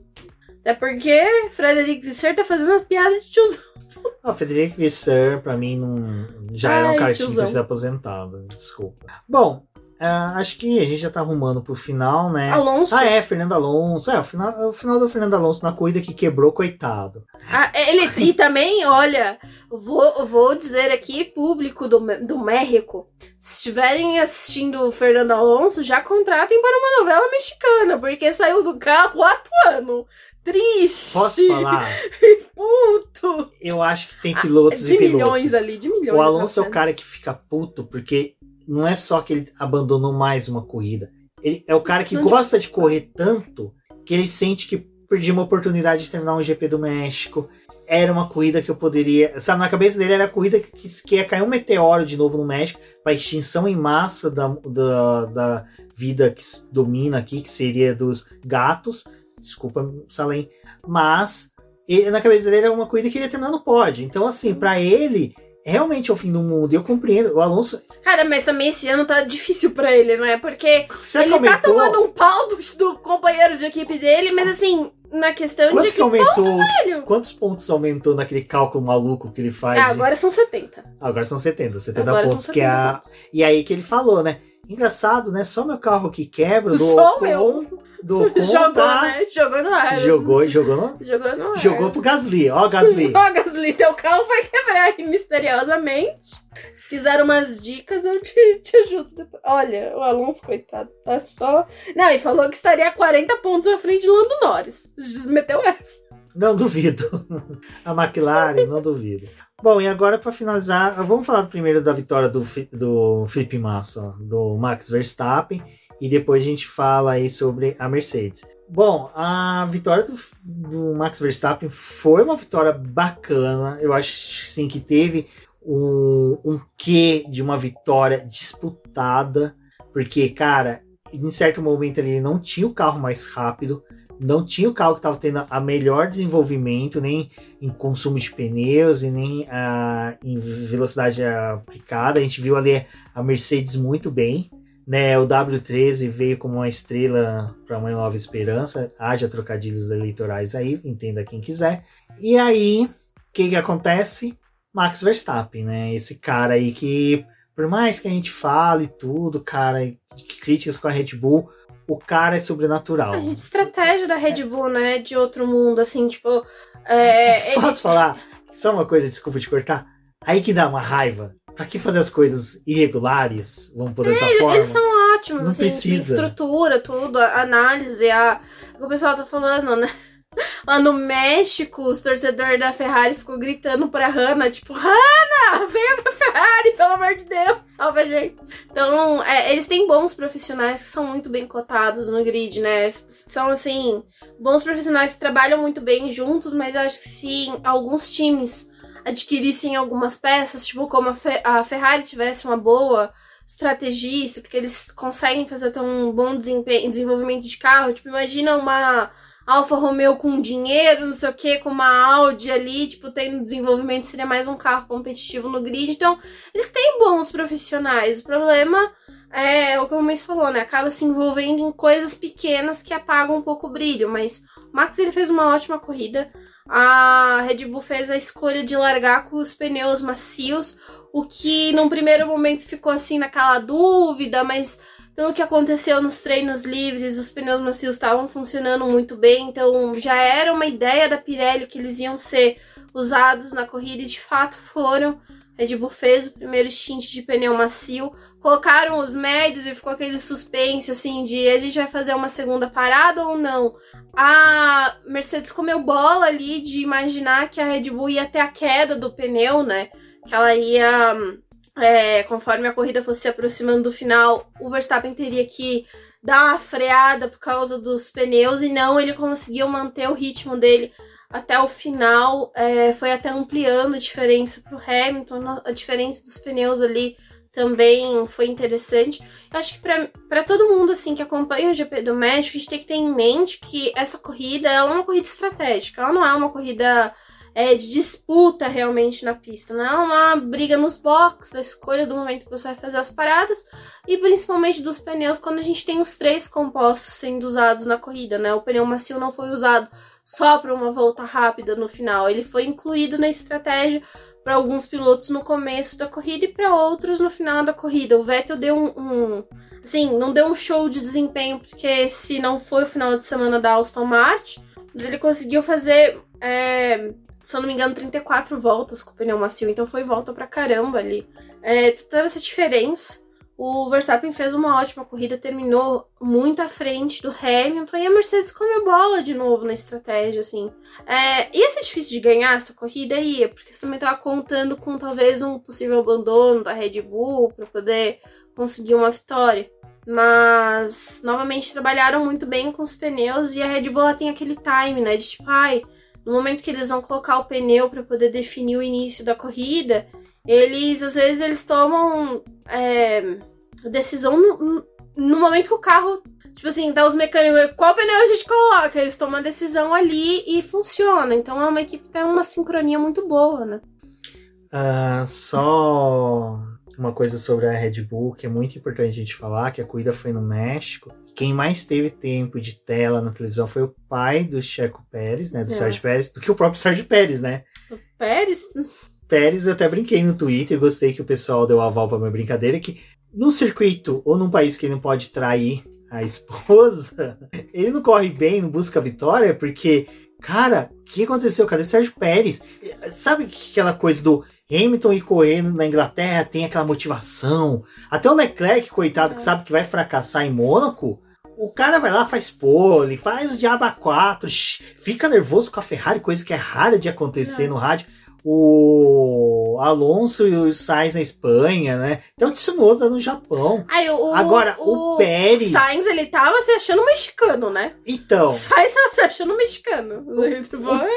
Até porque Frederic Visser tá fazendo umas piadas de tiozão. Ah, O Frederico Visser, pra mim, não... já era um Ai, cara que tinha que sido aposentado. Desculpa. Bom, ah, acho que a gente já tá arrumando pro final, né? Alonso. Ah, é, Fernando Alonso. É, o final, o final do Fernando Alonso na corrida que quebrou, coitado. Ah, ele, e também, olha, vou, vou dizer aqui, público do, do México, se estiverem assistindo o Fernando Alonso, já contratem para uma novela mexicana, porque saiu do carro atuando. Triste. Posso falar? Puto. Eu acho que tem pilotos De e pilotos. milhões ali, de milhões. O Alonso é o cara que fica puto porque não é só que ele abandonou mais uma corrida. Ele é o cara que gosta de correr tanto que ele sente que perdi uma oportunidade de terminar um GP do México. Era uma corrida que eu poderia. Sabe, na cabeça dele era a corrida que, que ia cair um meteoro de novo no México para extinção em massa da, da, da vida que domina aqui, que seria dos gatos. Desculpa, Salem. Mas ele- na cabeça dele era uma corrida que ele ia terminar no pódio. Então, assim, para ele, realmente é o fim do mundo. Eu compreendo. O Alonso. Cara, mas também esse ano tá difícil pra ele, né? Porque Você ele tá tomando um pau do, do companheiro de equipe dele, mas assim, na questão Quanto de que que. aumentou? os- velho. Quantos pontos aumentou naquele cálculo maluco que ele faz? Ah, de- agora são 70. Agora são 70, 70 Agora pontos são que é 70 a. pontos. E aí que ele falou, né? Engraçado, né? Só meu carro que quebra, do Só Ocon, meu. do Ocon Jogou, tá- né? Jogou no ar. Jogou, jogou, no- Jogou no ar. jogou pro Gasly, ó, Gasly. Ó, Gasly, teu carro vai quebrar aí misteriosamente. Se quiser umas dicas, eu te, te ajudo depois. Olha, o Alonso, coitado, tá só. Não, e falou que estaria a 40 pontos à frente de Lando Norris. Meteu essa. Não duvido. A McLaren, não duvido. Bom, e agora para finalizar, vamos falar primeiro da vitória do, do Felipe Massa, do Max Verstappen, e depois a gente fala aí sobre a Mercedes. Bom, a vitória do, do Max Verstappen foi uma vitória bacana. Eu acho sim que teve um, um quê de uma vitória disputada, porque, cara, em certo momento ele não tinha o carro mais rápido, não tinha o carro que estava tendo a melhor desenvolvimento, nem em consumo de pneus e nem ah, em velocidade aplicada. A gente viu ali a Mercedes muito bem. Né, o W13 veio como uma estrela para uma nova esperança. Haja trocadilhos eleitorais aí, entenda quem quiser. E aí, o que, que acontece? Max Verstappen, né? Esse cara aí que, por mais que a gente fale tudo, cara, críticas com a Red Bull, o cara é sobrenatural. A gente, estratégia da Red Bull, né? De outro mundo, assim, tipo. É, ele- Posso falar? Só uma coisa, desculpa te cortar. Aí que dá uma raiva. Pra que fazer as coisas irregulares? Vamos por dessa forma. Eles são ótimos, Não assim, precisa. estrutura, tudo, a análise, a. O que o pessoal tá falando, né? Lá no México, os torcedores da Ferrari ficou gritando pra Hannah, tipo, Hannah, venha pra Ferrari, pelo amor de Deus, salva a gente. Então, é, eles têm bons profissionais que são muito bem cotados no grid, né? São, assim, bons profissionais que trabalham muito bem juntos, mas eu acho que se alguns times adquirissem algumas peças, tipo, como a, Fe- a Ferrari tivesse uma boa estrategista, porque eles conseguem fazer até um bom desempenho, desenvolvimento de carro. Tipo, imagina uma Alfa Romeo com dinheiro, não sei o que, com uma Audi ali, tipo, tendo desenvolvimento, seria mais um carro competitivo no grid. Então, eles têm bons profissionais. O problema é o que o Mês falou, né? Acaba se envolvendo em coisas pequenas que apagam um pouco o brilho. Mas o Max ele fez uma ótima corrida. A Red Bull fez a escolha de largar com os pneus macios, o que num primeiro momento ficou assim naquela dúvida, mas pelo que aconteceu nos treinos livres, os pneus macios estavam funcionando muito bem, então já era uma ideia da Pirelli que eles iam ser usados na corrida e de fato foram. A Red Bull fez o primeiro stint de pneu macio, colocaram os médios e ficou aquele suspense assim de a gente vai fazer uma segunda parada ou não. A Mercedes comeu bola ali de imaginar que a Red Bull ia ter a queda do pneu, né? Que ela ia é, conforme a corrida fosse se aproximando do final, o Verstappen teria que dar uma freada por causa dos pneus e não, ele conseguiu manter o ritmo dele até o final, é, foi até ampliando a diferença para o Hamilton, a diferença dos pneus ali também foi interessante. Eu acho que para todo mundo assim que acompanha o GP do México, a gente tem que ter em mente que essa corrida é uma corrida estratégica, ela não é uma corrida é, de disputa realmente na pista, não é uma briga nos boxes, a escolha do momento que você vai fazer as paradas e principalmente dos pneus quando a gente tem os três compostos sendo usados na corrida, né? O pneu macio não foi usado só para uma volta rápida no final, ele foi incluído na estratégia para alguns pilotos no começo da corrida e para outros no final da corrida. O Vettel deu um, um, assim, não deu um show de desempenho porque se não foi o final de semana da Aston Martin, mas ele conseguiu fazer é, se eu não me engano, 34 voltas com o pneu macio, então foi volta pra caramba ali. É, teve essa diferença. O Verstappen fez uma ótima corrida, terminou muito à frente do Hamilton e a Mercedes comeu bola de novo na estratégia, assim. É, ia ser difícil de ganhar essa corrida? Ia, porque você também tava contando com talvez um possível abandono da Red Bull para poder conseguir uma vitória. Mas, novamente, trabalharam muito bem com os pneus e a Red Bull tem aquele time, né? De tipo, ai, no momento que eles vão colocar o pneu para poder definir o início da corrida, eles às vezes eles tomam é, decisão no, no, momento que o carro, tipo assim, tá os mecânicos, qual pneu a gente coloca? Eles tomam a decisão ali e funciona. Então é uma equipe que tem uma sincronia muito boa, né? Uh, só uma coisa sobre a Red Bull que é muito importante a gente falar, que a corrida foi no México. Quem mais teve tempo de tela na televisão foi o pai do Checo Pérez, né? Do é. Sérgio Pérez, do que o próprio Sérgio Pérez, né? O Pérez? Pérez, eu até brinquei no Twitter, gostei que o pessoal deu aval pra minha brincadeira, que num circuito ou num país que ele não pode trair a esposa, ele não corre bem, não busca vitória, porque, cara, o que aconteceu? Cadê Sérgio Pérez? Sabe aquela coisa do Hamilton e correndo na Inglaterra tem aquela motivação. Até o Leclerc, coitado, que sabe que vai fracassar em Mônaco, o cara vai lá, faz pole, faz o diabo 4, fica nervoso com a Ferrari, coisa que é rara de acontecer Não. no rádio. O Alonso e o Sainz na Espanha, né? Tem o Tsunoda no Japão. Ai, o, Agora, o, o Pérez. O Sainz, ele tava se achando mexicano, né? Então. O Sainz tava se achando mexicano. O, o,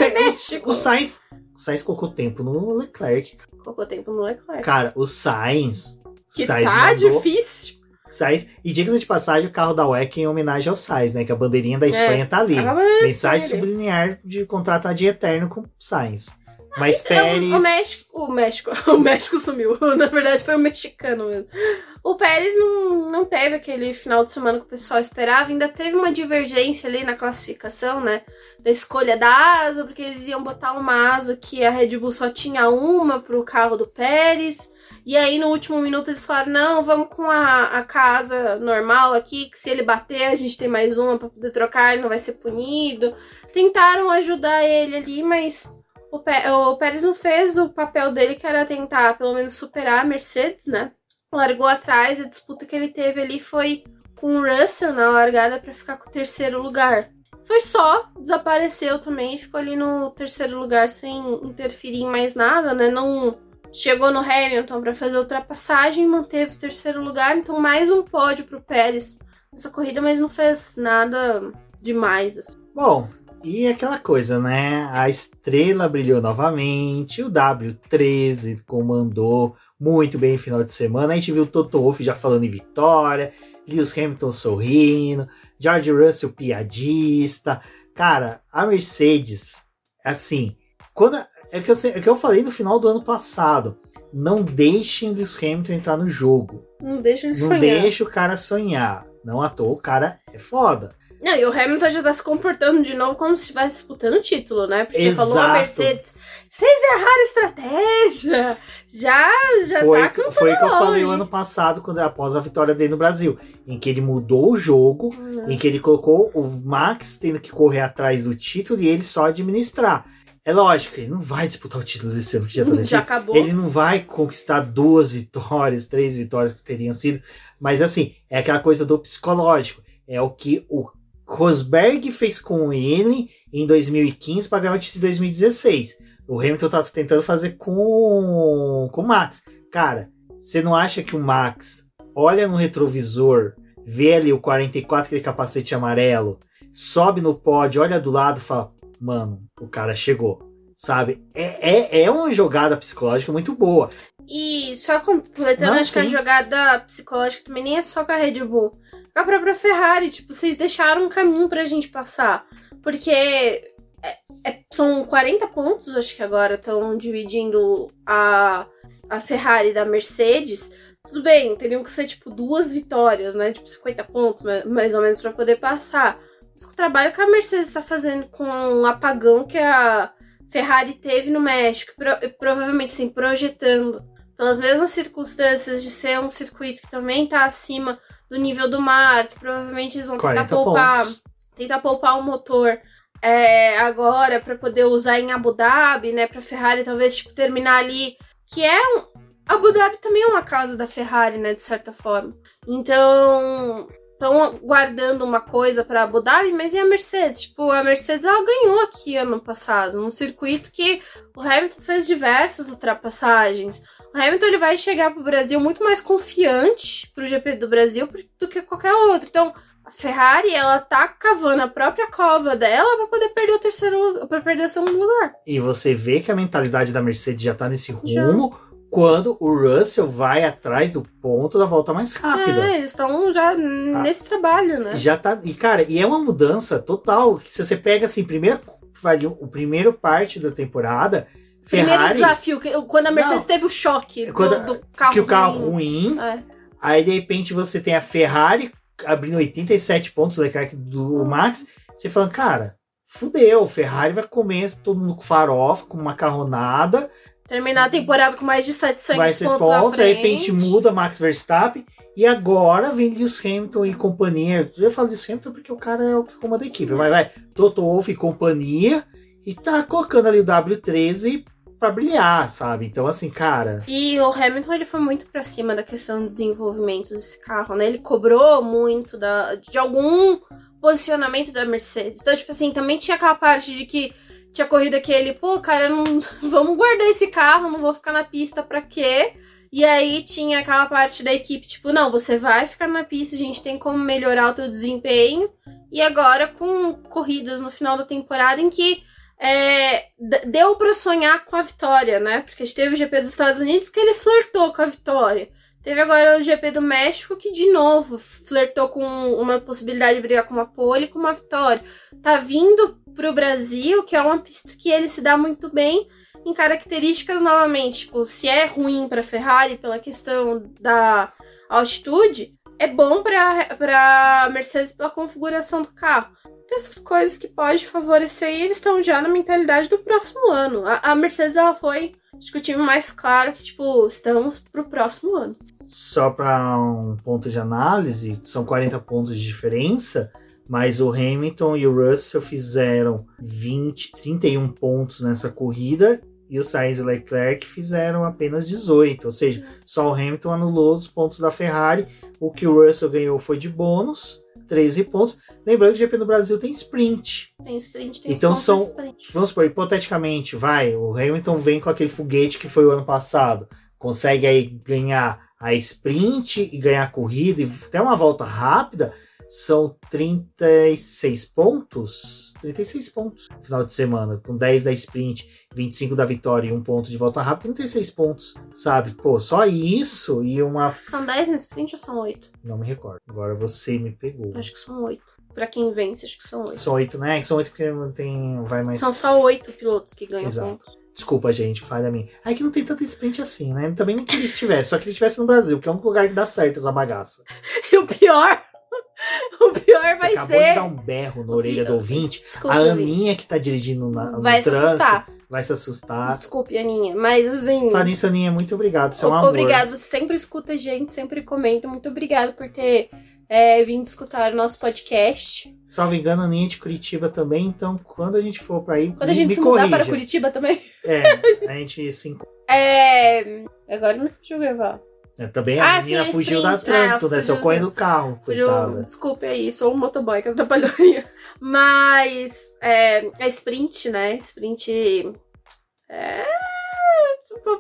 é México. o Sainz. Sainz colocou tempo no Leclerc. Colocou tempo no Leclerc. Cara, o Sainz. Que Sainz tá mandou, difícil. Sainz, e diga de passagem, o carro da WEC em homenagem ao Sainz, né? Que a bandeirinha da Espanha é, tá ali. Mensagem subliminar de contratar de eterno com Sainz. Mas Pérez. O, o, México, o México. O México sumiu. Na verdade, foi o mexicano mesmo. O Pérez não, não teve aquele final de semana que o pessoal esperava. Ainda teve uma divergência ali na classificação, né? Da escolha da asa, porque eles iam botar uma asa que a Red Bull só tinha uma pro carro do Pérez. E aí, no último minuto, eles falaram: não, vamos com a, a casa normal aqui, que se ele bater, a gente tem mais uma pra poder trocar e não vai ser punido. Tentaram ajudar ele ali, mas o, Pé, o Pérez não fez o papel dele, que era tentar pelo menos superar a Mercedes, né? Largou atrás, a disputa que ele teve ali foi com o Russell na largada para ficar com o terceiro lugar. Foi só, desapareceu também, ficou ali no terceiro lugar sem interferir em mais nada, né? Não chegou no Hamilton para fazer ultrapassagem, manteve o terceiro lugar, então mais um pódio pro Pérez nessa corrida, mas não fez nada demais. Assim. Bom, e aquela coisa, né? A estrela brilhou novamente, o W13 comandou muito bem no final de semana. A gente viu o Toto Wolff já falando em vitória, Lewis Hamilton sorrindo, George Russell piadista. Cara, a Mercedes, assim, quando é que eu, é que eu falei no final do ano passado, não deixem o Lewis Hamilton entrar no jogo. Não deixa ele Não sonhar. deixa o cara sonhar. Não à toa, o cara é foda. Não, e o Hamilton já tá se comportando de novo como se estivesse disputando o título, né? Porque Exato. falou a Mercedes, vocês erraram a estratégia. Já, já foi, tá cantando foi o que eu falei o ano passado, quando após a vitória dele no Brasil, em que ele mudou o jogo, Uhum. em que ele colocou o Max tendo que correr atrás do título e ele só administrar. É lógico, ele não vai disputar o título desse ano que já tá Já acabou. Ele não vai conquistar duas vitórias, três vitórias que teriam sido. Mas assim, é aquela coisa do psicológico. É o que o Rosberg fez com ele em 2015 para ganhar o título de 2016. O Hamilton tá tentando fazer com, com o Max. Cara, você não acha que o Max olha no retrovisor, vê ali o 44, aquele capacete amarelo, sobe no pódio, olha do lado e fala: Mano, o cara chegou. Sabe? É, é, é uma jogada psicológica muito boa. E só completando, Não, acho que a sim. jogada psicológica também nem é só com a Red Bull. Com a própria Ferrari, tipo, vocês deixaram um caminho pra gente passar. Porque é- é- são 40 pontos, acho que agora estão dividindo a, a Ferrari da Mercedes. Tudo bem, teriam que ser, tipo, duas vitórias, né? Tipo, 50 pontos, ma- mais ou menos, pra poder passar. Mas o trabalho que a Mercedes tá fazendo com o apagão que a Ferrari teve no México, pro- provavelmente, assim, projetando pelas mesmas circunstâncias de ser um circuito que também tá acima do nível do mar, que provavelmente eles vão tentar 40 poupar, pontos. tentar poupar o motor é, agora para poder usar em Abu Dhabi, né, para Ferrari talvez tipo terminar ali, que é um Abu Dhabi também é uma casa da Ferrari, né, de certa forma. Então, estão guardando uma coisa para Abu Dhabi, mas e a Mercedes? Tipo, a Mercedes ela ganhou aqui ano passado, num circuito que o Hamilton fez diversas ultrapassagens. O Hamilton ele vai chegar pro Brasil muito mais confiante pro GP do Brasil do que qualquer outro. Então, a Ferrari, ela tá cavando a própria cova dela pra poder perder o terceiro lugar, pra perder o segundo lugar. E você vê que a mentalidade da Mercedes já tá nesse Já. Quando o Russell vai atrás do ponto da volta mais rápida. É, eles estão já nesse trabalho, né? Já tá. E, cara, e é uma mudança total. Que se você pega assim, primeira, o primeiro parte da temporada, Primeiro Ferrari. desafio, que- quando a Mercedes Não. teve o choque do, Quando- do carro que o carro ruim. ruim. É. Aí de repente você tem a Ferrari abrindo 87 pontos do Leclerc do Max. Você falando, cara, fudeu, Ferrari vai comer todo mundo com farofa, com macarronada, Terminar a temporada com mais de 700 vai ser pontos à pontos, aí de frente. repente muda Max Verstappen. E agora vem Lewis Hamilton e companhia. Eu falo Lewis Hamilton porque o cara é o que comanda a equipe. Vai, vai. Toto Wolff e companhia. E tá colocando ali o W13 pra brilhar, sabe? Então, assim, cara. E o Hamilton ele foi muito pra cima da questão do desenvolvimento desse carro, né? Ele cobrou muito da, de algum posicionamento da Mercedes. Então, tipo assim, também tinha aquela parte de que tinha corrida que ele, pô, cara, não, vamos guardar esse carro, não vou ficar na pista pra quê? E aí tinha aquela parte da equipe, tipo, não, você vai ficar na pista, a gente tem como melhorar o teu desempenho. E agora com corridas no final da temporada em que é, deu pra sonhar com a vitória, né? Porque a gente teve o GP dos Estados Unidos que ele flertou com a vitória. Teve agora o GP do México que, de novo, flertou com uma possibilidade de brigar com uma pole e com uma vitória. Tá vindo pro Brasil, que é uma pista que ele se dá muito bem em características novamente. Tipo, se é ruim pra Ferrari pela questão da altitude, é bom pra Mercedes pela configuração do carro tem essas coisas que pode favorecer e eles estão já na mentalidade do próximo ano. A, a Mercedes ela foi acho que o time mais claro que tipo estamos pro próximo ano. Só para um ponto de análise, são 40 pontos de diferença, mas o Hamilton e o Russell fizeram 20, 31 pontos nessa corrida e o Sainz e o Leclerc fizeram apenas 18, ou seja, só o Hamilton anulou os pontos da Ferrari. O que o Russell ganhou foi de bônus, 13 pontos. Lembrando que o GP no Brasil tem sprint. Tem sprint, tem Então são- sprint. Vamos supor, hipoteticamente, vai, o Hamilton vem com aquele foguete que foi o ano passado, consegue aí ganhar a sprint e ganhar a corrida e até uma volta rápida, são 36 pontos. 36 pontos no final de semana, com 10 da sprint, 25 da vitória e um ponto de volta rápida, 36 pontos, sabe? Pô, só isso e uma. São 10 no sprint ou são 8? Não me recordo. Agora você me pegou. Acho que são 8. Pra quem vence, acho que são 8. São 8, né? São 8 porque não tem. Vai mais. São só 8 pilotos que ganham Exato. pontos. Desculpa, gente, falha minha. Aí que não tem tanto sprint assim, né? Também nem queria que tivesse, só que ele tivesse no Brasil, que é um lugar que dá certo essa bagaça. E o pior. O pior Você vai acabou ser. de dar um berro na orelha do ouvinte. Desculpa, A. Aninha que tá dirigindo na, no vai se trânsito assustar. vai se assustar. Desculpe, Aninha. Mas assim. Falando nisso, Aninha, muito obrigado. É um amor. Obrigado, você sempre escuta a gente, sempre comenta. Muito obrigado por ter é, vindo escutar o nosso podcast. Salvo engano, a Aninha é de Curitiba também, então quando a gente for pra aí, Quando a gente me se mudar corrija. para Curitiba também. É, a gente se encontra. É. Agora me fugiu gravar. É, Também a Ah, menina sim, fugiu da trânsito, É, né? Fugiu correndo do carro, Fugiu, coitada. desculpe aí, sou um motoboy que atrapalhou aí. Mas é, é sprint, né? Sprint. É.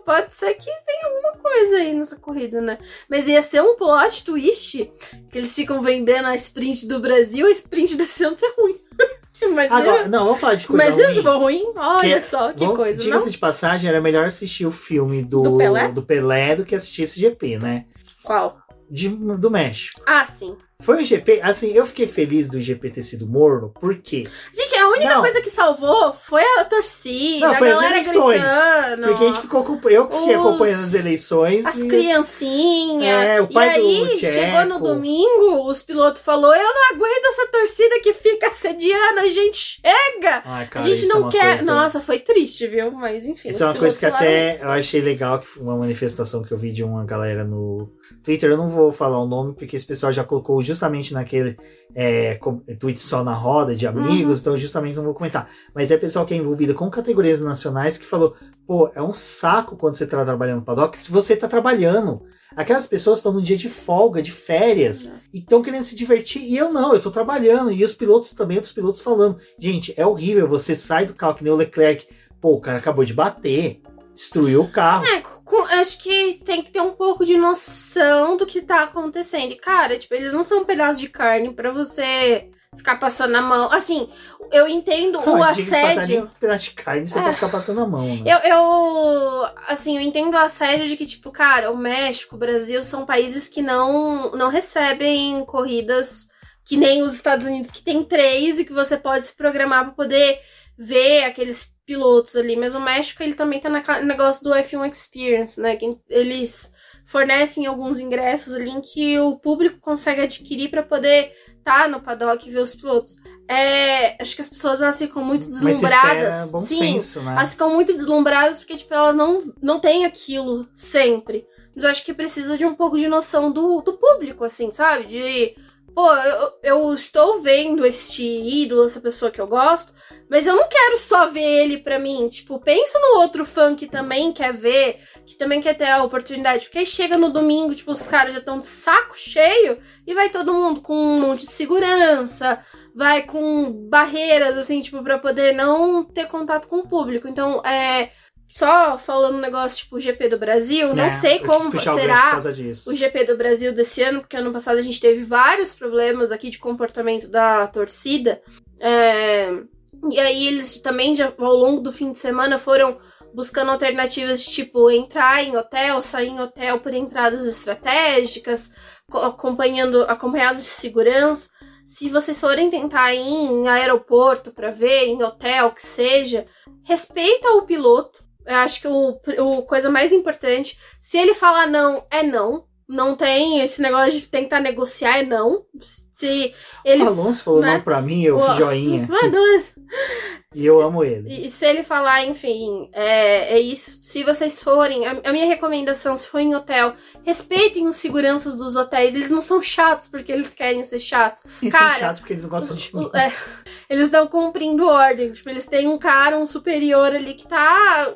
Pode ser que venha alguma coisa aí nessa corrida, né? Mas ia ser um plot twist que eles ficam vendendo a sprint do Brasil, a sprint desse ano ser ruim. Imagina. Agora, não, vamos falar de coisa Imagina ruim. se for ruim. Olha Que é- só que Vamos- coisa, Diga-se de passagem, era melhor assistir o filme do, Do Pelé? do Pelé do que assistir esse GP, né? Qual? De, do México. Ah, sim. Foi um GP, assim, eu fiquei feliz do GP ter sido morno, por quê? Gente, a única Não. coisa que salvou foi a torcida, Não, a foi as galera eleições. gritando. Porque a gente ficou eu que fiquei Os- acompanhando as eleições. As e- criancinhas. É, o pai e aí, do chegou no Tcheco. domingo, os pilotos falou: Eu não aguento essa torcida que fica assediando, a gente chega! Ai, cara, a gente é não uma quer. coisa- Nossa, foi triste, viu? Mas enfim. Isso é uma coisa que até isso. eu achei legal, que foi uma manifestação que eu vi de uma galera no Twitter. Eu não vou falar o nome, porque esse pessoal já colocou justamente naquele é, com- tweet só na roda de amigos, Uhum. então justamente não vou comentar. Mas é pessoal que é envolvido com categorias nacionais que falou: pô, é um saco quando você tá trabalhando no paddock se você tá trabalhando. Aquelas pessoas estão no dia de folga, de férias, e estão querendo se divertir. E eu não, eu tô trabalhando. E os pilotos também, outros pilotos falando: gente, é horrível, você sai do carro que nem o Leclerc. Pô, o cara acabou de bater, destruiu o carro. É, acho que tem que ter um pouco de noção do que tá acontecendo. E, cara, tipo, eles não são um pedaço de carne pra você ficar passando a mão. Assim, eu entendo o Não, passagem, assédio. um pedaço de carne você É. pode ficar passando a mão, né? Eu, eu, assim, eu entendo o assédio de que, tipo, cara, o México, o Brasil são países que não, não recebem corridas que nem os Estados Unidos, que tem três e que você pode se programar pra poder ver aqueles pilotos ali. Mas o México, ele também tá naquele negócio do F1 Experience, né? Que eles fornecem alguns ingressos ali em que o público consegue adquirir pra poder estar no paddock e ver os pilotos. É, acho que as pessoas elas ficam muito deslumbradas. bom Sim, senso, né? elas ficam muito deslumbradas porque, tipo, elas não, não têm aquilo sempre. Mas eu acho que precisa de um pouco de noção do, do público, assim, sabe? De. Pô, eu, eu estou vendo este ídolo, essa pessoa que eu gosto, mas eu não quero só ver ele pra mim. Tipo, pensa no outro fã que também quer ver, que também quer ter a oportunidade. Porque aí chega no domingo, tipo, os caras já estão de saco cheio e vai todo mundo com um monte de segurança, vai com barreiras, assim, tipo, pra poder não ter contato com o público. Então, é. Só falando um negócio tipo o GP do Brasil, não Né? sei como será o GP do Brasil desse ano, porque ano passado a gente teve vários problemas aqui de comportamento da torcida. É, E aí eles também, já, ao longo do fim de semana, foram buscando alternativas de tipo entrar em hotel, sair em hotel por entradas estratégicas, co- acompanhando acompanhados de segurança. Se vocês forem tentar ir em aeroporto para ver, em hotel, que seja, respeita o piloto. Eu acho que o, o coisa mais importante, se ele falar não, é não. Não tem esse negócio de tentar negociar, é não. Se ele. O Alonso falou né? não pra mim, eu fiz joinha. E eu amo ele. E, se ele falar, enfim, é, é isso. Se vocês forem, a, a minha recomendação, se for em hotel, respeitem os seguranças dos hotéis. Eles não são chatos porque eles querem ser chatos. Eles Cara, são chatos porque eles não gostam de mim. O- é, eles estão cumprindo ordem. Tipo, eles têm um cara, um superior ali que tá.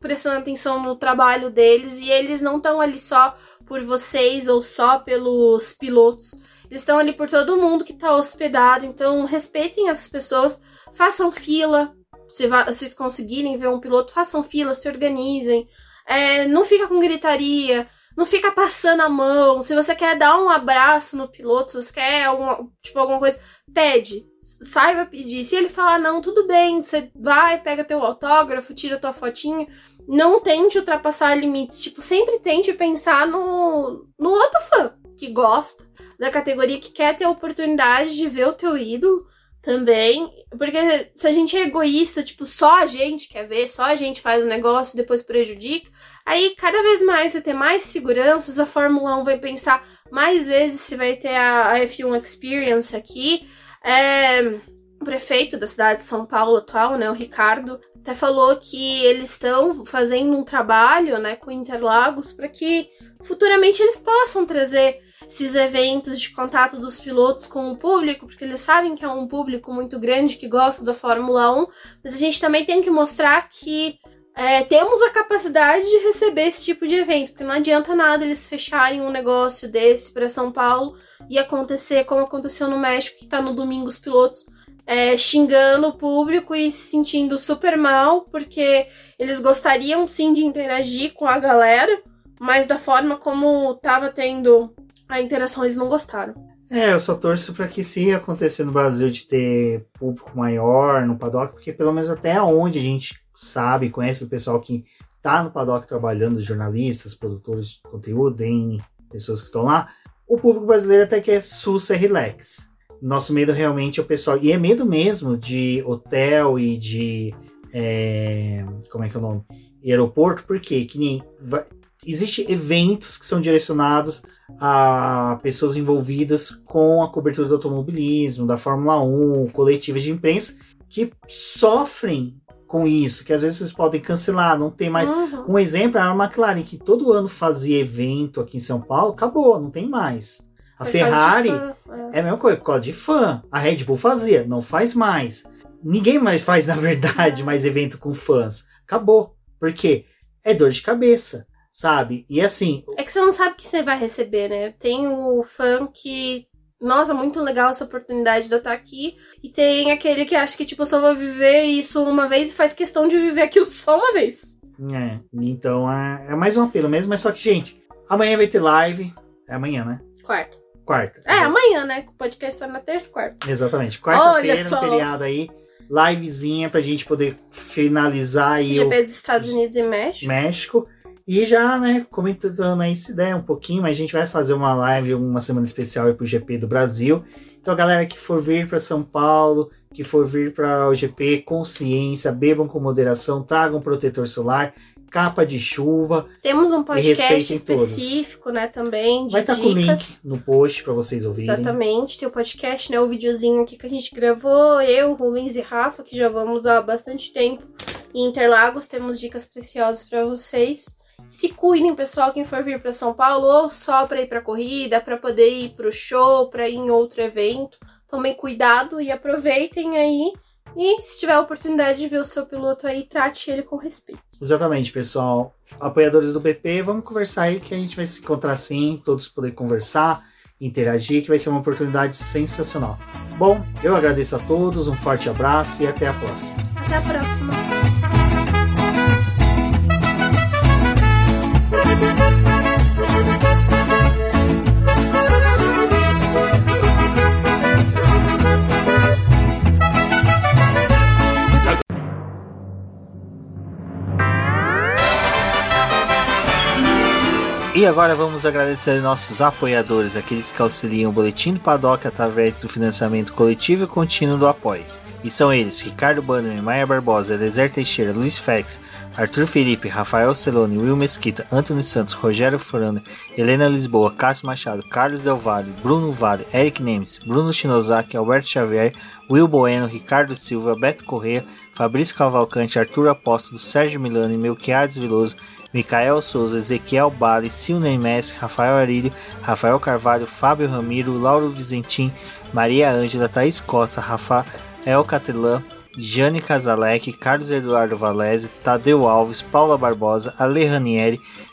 prestando atenção no trabalho deles e eles não estão ali só por vocês ou só pelos pilotos. Eles estão ali por todo mundo que está hospedado, então respeitem essas pessoas, façam fila. Se vocês conseguirem ver um piloto, façam fila, se organizem. É, não fica com gritaria, não fica passando a mão. Se você quer dar um abraço no piloto, se você quer alguma, tipo, alguma coisa, pede. Saiba pedir. Se ele falar não, tudo bem. Você vai, pega teu autógrafo, tira tua fotinha. Não tente ultrapassar limites. Tipo, sempre tente pensar no, no outro fã que gosta da categoria, que quer ter a oportunidade de ver o teu ídolo também. Porque se a gente é egoísta, tipo, só a gente quer ver, só a gente faz o negócio depois prejudica, aí cada vez mais vai ter mais seguranças, a Fórmula 1 vai pensar mais vezes se vai ter a, F1 Experience aqui. É, o prefeito da cidade de São Paulo atual, né, o Ricardo, até falou que eles estão fazendo um trabalho, né, com Interlagos para que futuramente eles possam trazer esses eventos de contato dos pilotos com o público, porque eles sabem que é um público muito grande que gosta da Fórmula 1, mas a gente também tem que mostrar que é, temos a capacidade de receber esse tipo de evento, porque não adianta nada eles fecharem um negócio desse para São Paulo e acontecer como aconteceu no México, que tá no domingo os pilotos é, xingando o público e se sentindo super mal, porque eles gostariam sim de interagir com a galera, mas da forma como tava tendo a interação eles não gostaram. É, eu só torço para que se acontecer no Brasil de ter público maior no paddock, porque pelo menos até onde a gente sabe, conhece o pessoal que tá no paddock trabalhando, jornalistas, produtores de conteúdo, N, pessoas que estão lá, o público brasileiro até que é sussa relax. Nosso medo realmente é o pessoal, e é medo mesmo de hotel e de. É, como é que é o nome? aeroporto, porque que nem. Vai, Existem eventos que são direcionados a pessoas envolvidas com a cobertura do automobilismo, da Fórmula 1, coletivas de imprensa, que sofrem com isso, que às vezes vocês podem cancelar, não tem mais. Uhum. Um exemplo é a McLaren, que todo ano fazia evento aqui em São Paulo, acabou, não tem mais. A Ferrari é. é a mesma coisa, por causa de fã. A Red Bull fazia, não faz mais. Ninguém mais faz, na verdade, mais evento com fãs. Acabou. Por quê? É dor de cabeça sabe? E assim. É que você não sabe o que você vai receber, né? Tem o fã que. Nossa, muito legal essa oportunidade de eu estar aqui. E tem aquele que acha que, tipo, eu só vou viver isso uma vez e faz questão de viver aquilo só uma vez. É, então é, é mais um apelo mesmo, mas só que, gente, amanhã vai ter live. É amanhã, né? Quarta. Quarta. É, exatamente. amanhã, né? O podcast sai na terça e quarta. Exatamente. Quarta-feira, no feriado aí. Livezinha pra gente poder finalizar aí. GP o... dos Estados Unidos e México. México. E já, né, comentando aí se der um pouquinho, mas a gente vai fazer uma live, uma semana especial aí pro GP do Brasil. Então, galera que for vir para São Paulo, que for vir para o GP, consciência, bebam com moderação, tragam protetor solar, capa de chuva. Temos um podcast específico, todos. né, também, Vai estar tá com o link no post para vocês ouvirem. Exatamente, tem o podcast, né, o videozinho aqui que a gente gravou, eu, Rubens e Rafa, que já vamos há bastante tempo em Interlagos, temos dicas preciosas para vocês. Se cuidem, pessoal, quem for vir para São Paulo, ou só para ir para corrida, para poder ir para o show, para ir em outro evento. Tomem cuidado e aproveitem aí. E se tiver a oportunidade de ver o seu piloto aí, trate ele com respeito. Exatamente, pessoal. Apoiadores do BP, vamos conversar aí que a gente vai se encontrar sim, todos poder conversar, interagir, que vai ser uma oportunidade sensacional. Bom, eu agradeço a todos, um forte abraço e até a próxima. Até a próxima. E agora vamos agradecer nossos apoiadores, aqueles que auxiliam o Boletim do Paddock através do financiamento coletivo e contínuo do Apoies. E são eles, Ricardo Bannerman, Maia Barbosa, Elezer Teixeira, Luiz Fex, Arthur Felipe, Rafael Celone, Will Mesquita, Antônio Santos, Rogério Furano, Helena Lisboa, Cássio Machado, Carlos Del Valle, Bruno Vale, Eric Nemes, Bruno Shinozaki, Alberto Xavier, Will Bueno, Ricardo Silva, Beto Corrêa, Fabrício Cavalcante, Arthur Apóstolo, Sérgio Milano e Melquiades Veloso, Micael Souza, Ezequiel Bale, Silney Messi, Rafael Arílio, Rafael Carvalho, Fábio Ramiro, Lauro Vizentim, Maria Ângela, Thaís Costa, Rafael Catelã, Jane Casalec, Carlos Eduardo Valese, Tadeu Alves, Paula Barbosa, Ale Ranieri,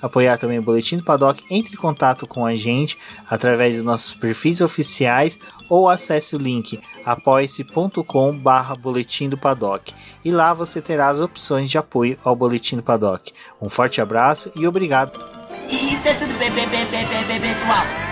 apoiar também o Boletim do Paddock, entre em contato com a gente através dos nossos perfis oficiais ou acesse o link apoia-se.com barra Boletim do Paddock e lá você terá as opções de apoio ao Boletim do Paddock. Um forte abraço e obrigado! Isso é tudo, pessoal.